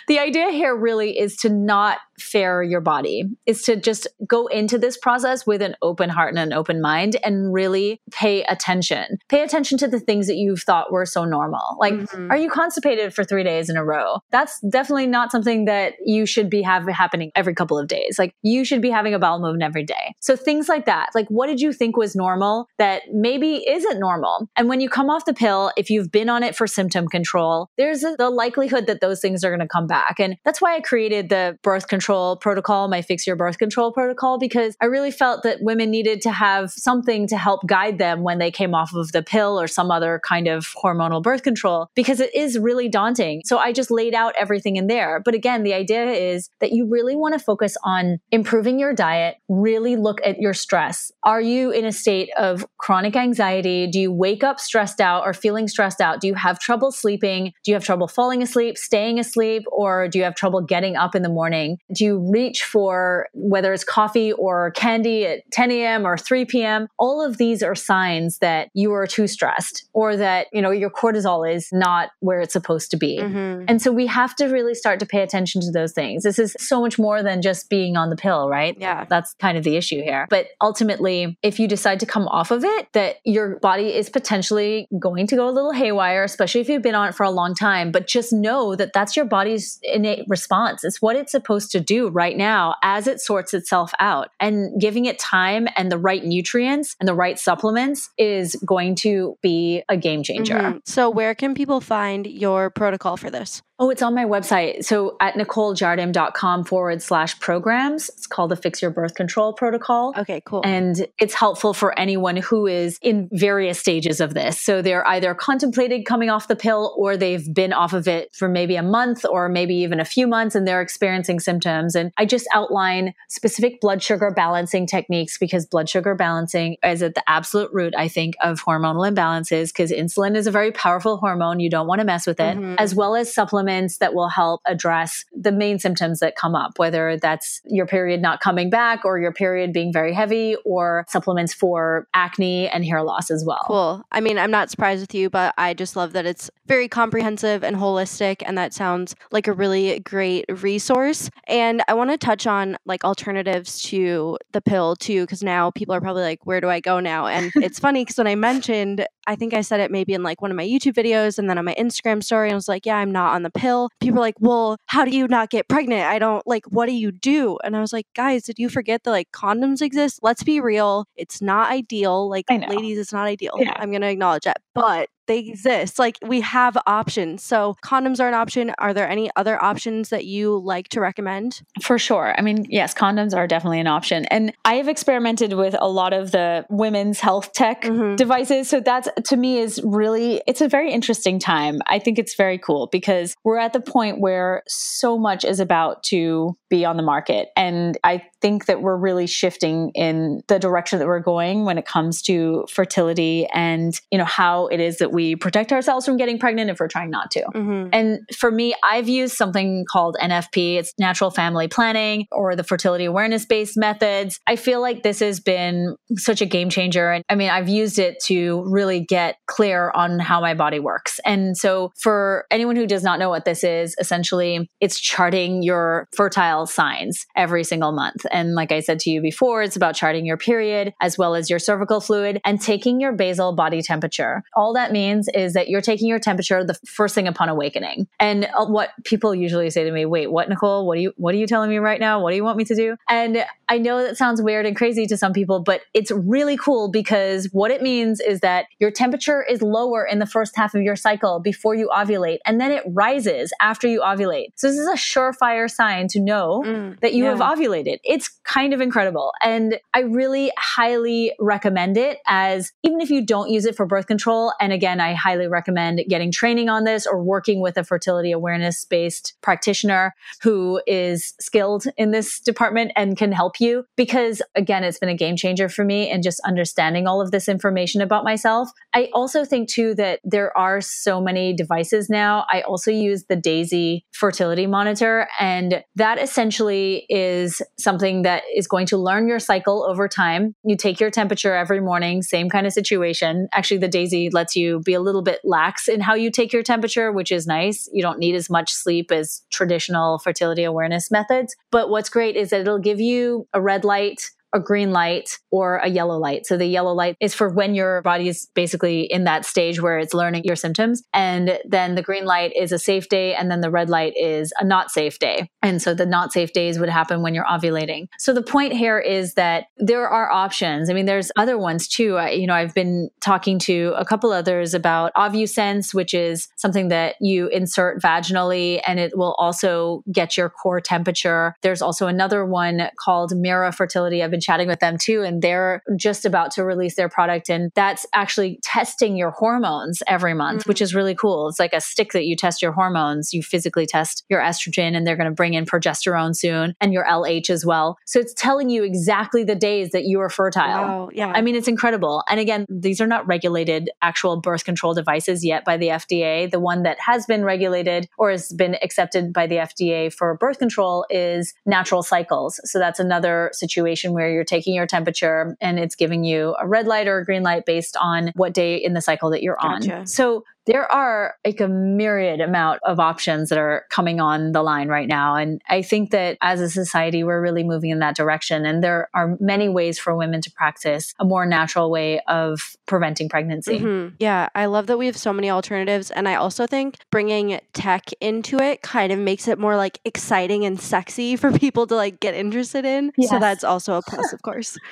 the idea here really is to not fair your body, is to just go into this process with an open heart and an open mind and really pay attention. Pay attention to the things that you've thought were so normal. Like, mm-hmm. are you constipated for three days in a row? That's definitely not something that you should be have happening every couple of days. Like, you should be having a bowel movement every day. So things like that. Like, what did you think was normal that maybe isn't normal? And when you come off the pill, if you've been on it for symptom control, there's a, the likelihood that those things are going to come back. And that's why I created the birth control protocol, my Fix Your Birth Control protocol, because I really felt that women needed to have something to help guide them when they came off of the pill or some other kind of hormonal birth control, because it is really daunting. So I just laid out everything in there. But again, the idea is that you really want to focus on improving your diet, really look at your stress. Are you in a state of chronic anxiety? Do you wake up stressed out or feeling stressed out? Do you have trouble sleeping? Do you have trouble falling asleep, staying asleep, or do you have trouble getting up in the morning? Do you reach for whether it's coffee or candy at 10 a.m. or 3 p.m.? All of these are signs that you are too stressed or that, you know, your cortisol is not where it's supposed to be. Mm-hmm. And so we have to really start to pay attention to those things. This is so much more than just being on the pill, right? Yeah. That's kind of the issue here. But ultimately, if you decide to come off of it, that your body is potentially going to go a little haywire, especially if you've been on it for a long time. But just know that that's your body's innate response. It's what it's supposed to do right now as it sorts itself out. And giving it time and the right nutrients and the right supplements is going to be a game changer. Mm-hmm. So, where can people find your protocol for this? Oh, it's on my website. So at nicolejardim.com forward slash programs. It's called the Fix Your Birth Control Protocol. Okay, cool. And it's helpful for anyone who is in various stages of this. So they're either contemplated coming off the pill or they've been off of it for maybe a month or maybe even a few months and they're experiencing symptoms. And I just outline specific blood sugar balancing techniques because blood sugar balancing is at the absolute root, I think, of hormonal imbalances because insulin is a very powerful hormone. You don't want to mess with it, mm-hmm. as well as supplements supplements that will help address the main symptoms that come up, whether that's your period not coming back or your period being very heavy or supplements for acne and hair loss as well. Cool. I mean, I'm not surprised with you, but I just love that it's very comprehensive and holistic. And that sounds like a really great resource. And I want to touch on like alternatives to the pill too, because now people are probably like, where do I go now? And it's funny because when I mentioned, I think I said it maybe in like one of my YouTube videos and then on my Instagram story, I was like, yeah, I'm not on the pill. People are like, well, how do you not get pregnant? I don't like, what do you do? And I was like, guys, did you forget that like condoms exist? Let's be real. It's not ideal. Like, ladies, it's not ideal. Yeah. I'm going to acknowledge that. But they exist. Like we have options. So condoms are an option. Are there any other options that you like to recommend? For sure. I mean, yes, condoms are definitely an option. And I have experimented with a lot of the women's health tech mm-hmm. devices. So that's to me is really it's a very interesting time. I think it's very cool because we're at the point where so much is about to be on the market. And I think that we're really shifting in the direction that we're going when it comes to fertility and, you know, how it is that we protect ourselves from getting pregnant if we're trying not to. Mm-hmm. And for me, I've used something called NFP. It's natural family planning or the fertility awareness based methods. I feel like this has been such a game changer. And I mean, I've used it to really get clear on how my body works. And so for anyone who does not know what this is, essentially it's charting your fertile signs every single month. And like I said to you before, it's about charting your period as well as your cervical fluid and taking your basal body temperature. All that means is that you're taking your temperature the first thing upon awakening. And uh, what people usually say to me, "Wait, what, Nicole? What are you what are you telling me right now? What do you want me to do?" And I know that sounds weird and crazy to some people, but it's really cool because what it means is that your temperature is lower in the first half of your cycle before you ovulate, and then it rises after you ovulate. So this is a surefire sign to know mm, that you yeah. have ovulated. It's kind of incredible. And I really highly recommend it as even if you don't use it for birth control. And again, I highly recommend getting training on this or working with a fertility awareness based practitioner who is skilled in this department and can help you because again, it's been a game changer for me and just understanding all of this information about myself. I also think too that there are so many devices now. I also use the Daysy fertility monitor and that essentially is something that is going to learn your cycle over time. You take your temperature every morning, same kind of situation. Actually, the Daysy lets you be a little bit lax in how you take your temperature, which is nice. You don't need as much sleep as traditional fertility awareness methods. But what's great is that it'll give you a red light, a green light or a yellow light. So the yellow light is for when your body is basically in that stage where it's learning your symptoms. And then the green light is a safe day. And then the red light is a not safe day. And so the not safe days would happen when you're ovulating. So the point here is that there are options. I mean, there's other ones too. I, you know, I've been talking to a couple others about OvuSense, which is something that you insert vaginally and it will also get your core temperature. There's also another one called Mira Fertility. I've been chatting with them too, and they're just about to release their product. And that's actually testing your hormones every month, mm-hmm. which is really cool. It's like a stick that you test your hormones. You physically test your estrogen, and they're going to bring in progesterone soon and your LH as well. So it's telling you exactly the days that you are fertile. Wow, yeah. I mean, it's incredible. And again, these are not regulated actual birth control devices yet by the FDA. The one that has been regulated or has been accepted by the FDA for birth control is natural cycles. So that's another situation where you're taking your temperature and it's giving you a red light or a green light based on what day in the cycle that you're gotcha. on. So there are like a myriad amount of options that are coming on the line right now. And I think that as a society, we're really moving in that direction. And there are many ways for women to practice a more natural way of preventing pregnancy. Mm-hmm. Yeah, I love that we have so many alternatives. And I also think bringing tech into it kind of makes it more like exciting and sexy for people to like get interested in. Yes. So that's also a plus, of course.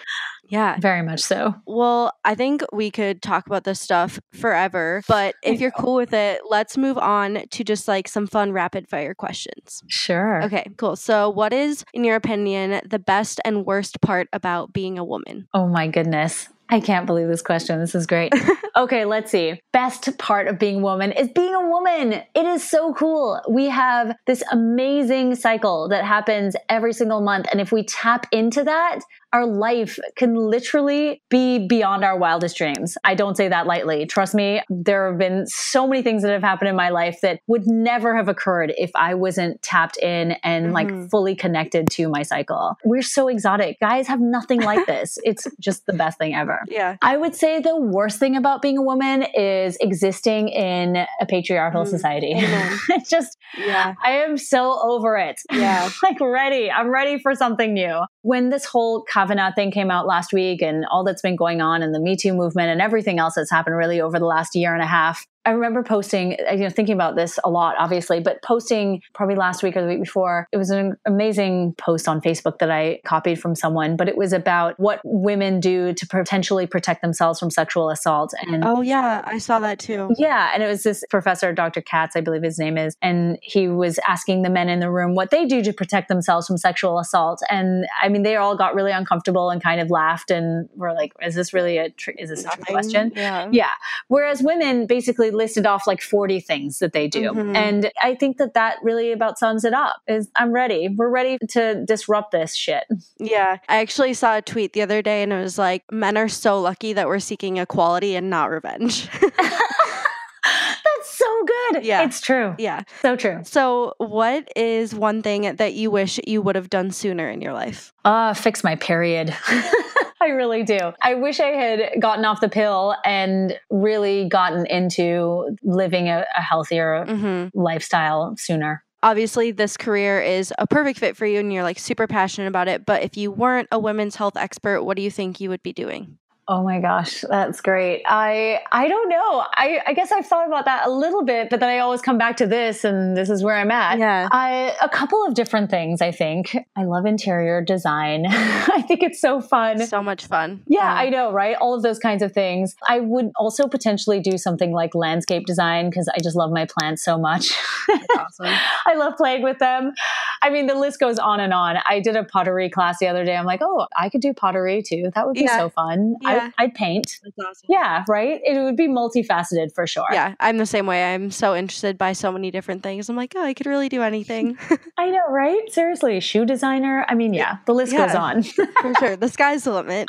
Yeah. Very much so. Well, I think we could talk about this stuff forever, but if you're cool with it, let's move on to just like some fun rapid fire questions. Sure. Okay, cool. So, what is, in your opinion, the best and worst part about being a woman? Oh my goodness. I can't believe this question. This is great. okay, let's see. Best part of being a woman is being a woman. It is so cool. We have this amazing cycle that happens every single month. And if we tap into that, our life can literally be beyond our wildest dreams. I don't say that lightly. Trust me, there have been so many things that have happened in my life that would never have occurred if I wasn't tapped in and mm-hmm. like fully connected to my cycle. We're so exotic. Guys have nothing like this. it's just the best thing ever. Yeah. I would say the worst thing about being a woman is existing in a patriarchal mm. society. it's just, yeah. I am so over it. Yeah. like ready. I'm ready for something new. When this whole Kavanaugh thing came out last week and all that's been going on and the Me Too movement and everything else that's happened really over the last year and a half, I remember posting, you know, thinking about this a lot, obviously, but posting probably last week or the week before. It was an amazing post on Facebook that I copied from someone, but it was about what women do to potentially protect themselves from sexual assault. And oh, yeah, I saw that too. Yeah. And it was this professor, Dr. Katz, I believe his name is, and he was asking the men in the room what they do to protect themselves from sexual assault. And I mean, they all got really uncomfortable and kind of laughed and were like, is this really a, tr- is this a trick question? Yeah. Yeah. Whereas women basically listed off like 40 things that they do. Mm-hmm. And I think that that really about sums it up is I'm ready. We're ready to disrupt this shit. Yeah. I actually saw a tweet the other day and it was like, men are so lucky that we're seeking equality and not revenge. So good. Yeah. It's true. Yeah. So true. So, what is one thing that you wish you would have done sooner in your life? Uh, fix my period. I really do. I wish I had gotten off the pill and really gotten into living a, a healthier mm-hmm. lifestyle sooner obviously this career is a perfect fit for you and you're like super passionate about it but if you weren't a women's health expert what do you think you would be doing Oh my gosh, that's great. I I don't know. I I guess I've thought about that a little bit, but then I always come back to this, and this is where I'm at. Yeah. I a couple of different things. I think I love interior design. I think it's so fun. So much fun. Yeah, I know, right? All of those kinds of things. I would also potentially do something like landscape design because I just love my plants so much. awesome. I love playing with them. I mean, the list goes on and on. I did a pottery class the other day. I'm like, oh, I could do pottery too. That would be Yeah. so fun. Yeah. I, I'd paint. That's awesome. Yeah, right? It would be multifaceted for sure. Yeah, I'm the same way. I'm so interested by so many different things. I'm like, oh, I could really do anything. I know, right? Seriously, shoe designer. I mean, yeah, the list goes on. For sure. The sky's the limit.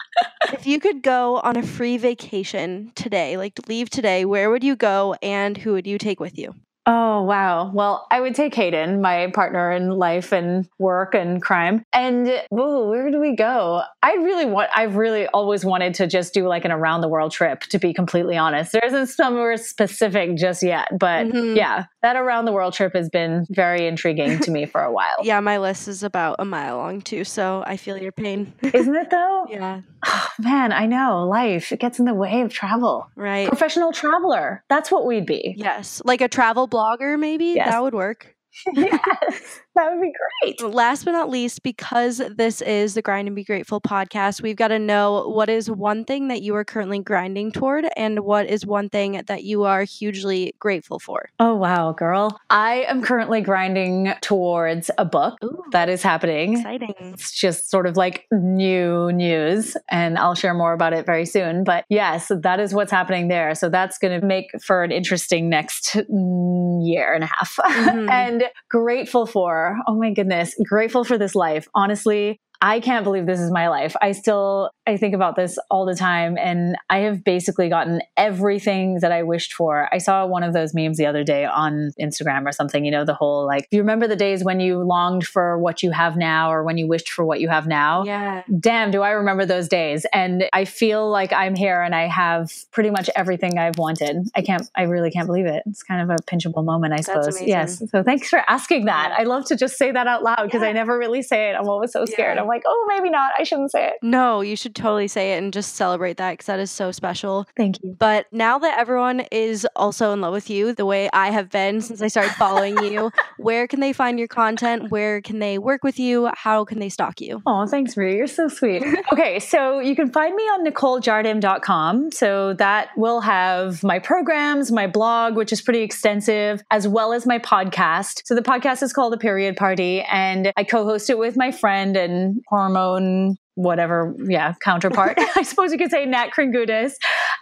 if you could go on a free vacation today, like leave today, where would you go and who would you take with you? Oh, wow. Well, I would take Hayden, my partner in life and work and crime. And ooh, where do we go? I really want, I've really always wanted to just do like an around the world trip, to be completely honest. There isn't somewhere specific just yet, but Mhm. yeah, that around the world trip has been very intriguing to me for a while. Yeah, my list is about a mile long too, so I feel your pain. Isn't it though? yeah, Oh, man, I know. Life, it gets in the way of travel. right. Professional traveler. That's what we'd be. Yes, like a travel blogger, maybe Yes. that would work. yes, that would be great. Last but not least, because this is the Grind and Be Grateful podcast, we've got to know what is one thing that you are currently grinding toward and what is one thing that you are hugely grateful for. Oh, wow, girl. I am currently grinding towards a book Ooh, that is happening. exciting. It's just sort of like new news, and I'll share more about it very soon. But yes, that is what's happening there. So that's going to make for an interesting next mm, year and a half. Mhm. and grateful for, oh my goodness, grateful for this life. Honestly, I can't believe this is my life. I still I think about this all the time and I have basically gotten everything that I wished for. I saw one of those memes the other day on Instagram or something, you know, the whole like do you remember the days when you longed for what you have now or when you wished for what you have now? Yeah. Damn, do I remember those days. And I feel like I'm here and I have pretty much everything I've wanted. I can't I really can't believe it. It's kind of a pinchable moment, I suppose. amazing. Yes. So thanks for asking that. Yeah. I love to just say that out loud because I never really say it. I'm always so scared. Yeah. I'm like, oh, maybe not. I shouldn't say it. No, you should totally say it and just celebrate that because that is so special. Thank you. But now that everyone is also in love with you, the way I have been since I started following you, where can they find your content? Where can they work with you? How can they stalk you? Oh, thanks, Marie. You're so sweet. okay, so you can find me on NicoleJardim.com. So that will have my programs, my blog, which is pretty extensive, as well as my podcast. So the podcast is called The Period Party, and I co host it with my friend and hormone. Whatever, yeah, counterpart. I suppose you could say Nat Kringoudis.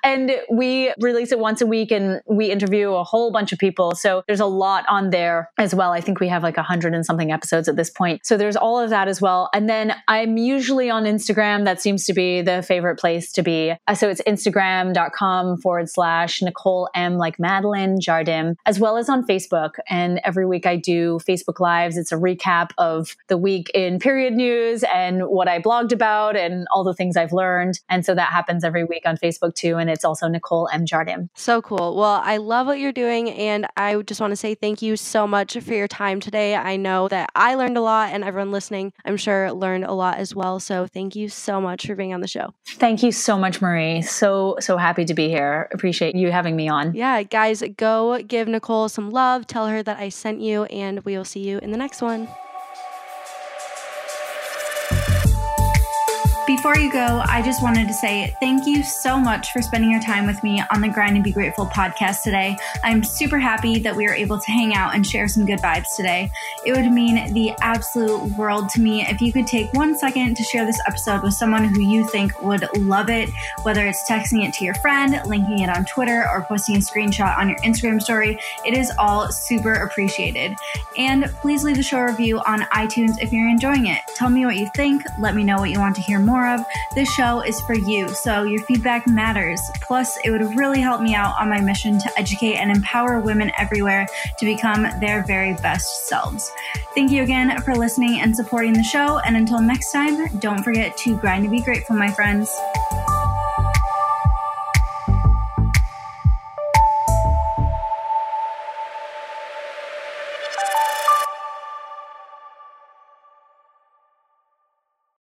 And we release it once a week and we interview a whole bunch of people. So there's a lot on there as well. I think we have like a hundred and something episodes at this point. So there's all of that as well. And then I'm usually on Instagram. That seems to be the favorite place to be. Uh, So it's instagram.com forward slash Nicole M like Madeline Jardim, as well as on Facebook. And every week I do Facebook Lives. It's a recap of the week in period news and what I blogged about and all the things I've learned. And so that happens every week on Facebook too. And it's also Nicole M. Jardim. So cool. Well, I love what you're doing, and I just want to say thank you so much for your time today. I know that I learned a lot, and everyone listening, I'm sure, learned a lot as well. So thank you so much for being on the show. Thank you so much, Marie. So, so happy to be here. Appreciate you having me on. Yeah, guys, go give Nicole some love. Tell her that I sent you, and we will see you in the next one. Before you go, I just wanted to say thank you so much for spending your time with me on the Grind and Be Grateful podcast today. I'm super happy that we were able to hang out and share some good vibes today. It would mean the absolute world to me if you could take one second to share this episode with someone who you think would love it, whether it's texting it to your friend, linking it on Twitter, or posting a screenshot on your Instagram story. It is all super appreciated. And please leave the show review on iTunes if you're enjoying it. Tell me what you think. Let me know what you want to hear more This show is for you, so your feedback matters. Plus, it would really help me out on my mission to educate and empower women everywhere to become their very best selves. Thank you again for listening and supporting the show. And until next time, don't forget to grind to be grateful, my friends.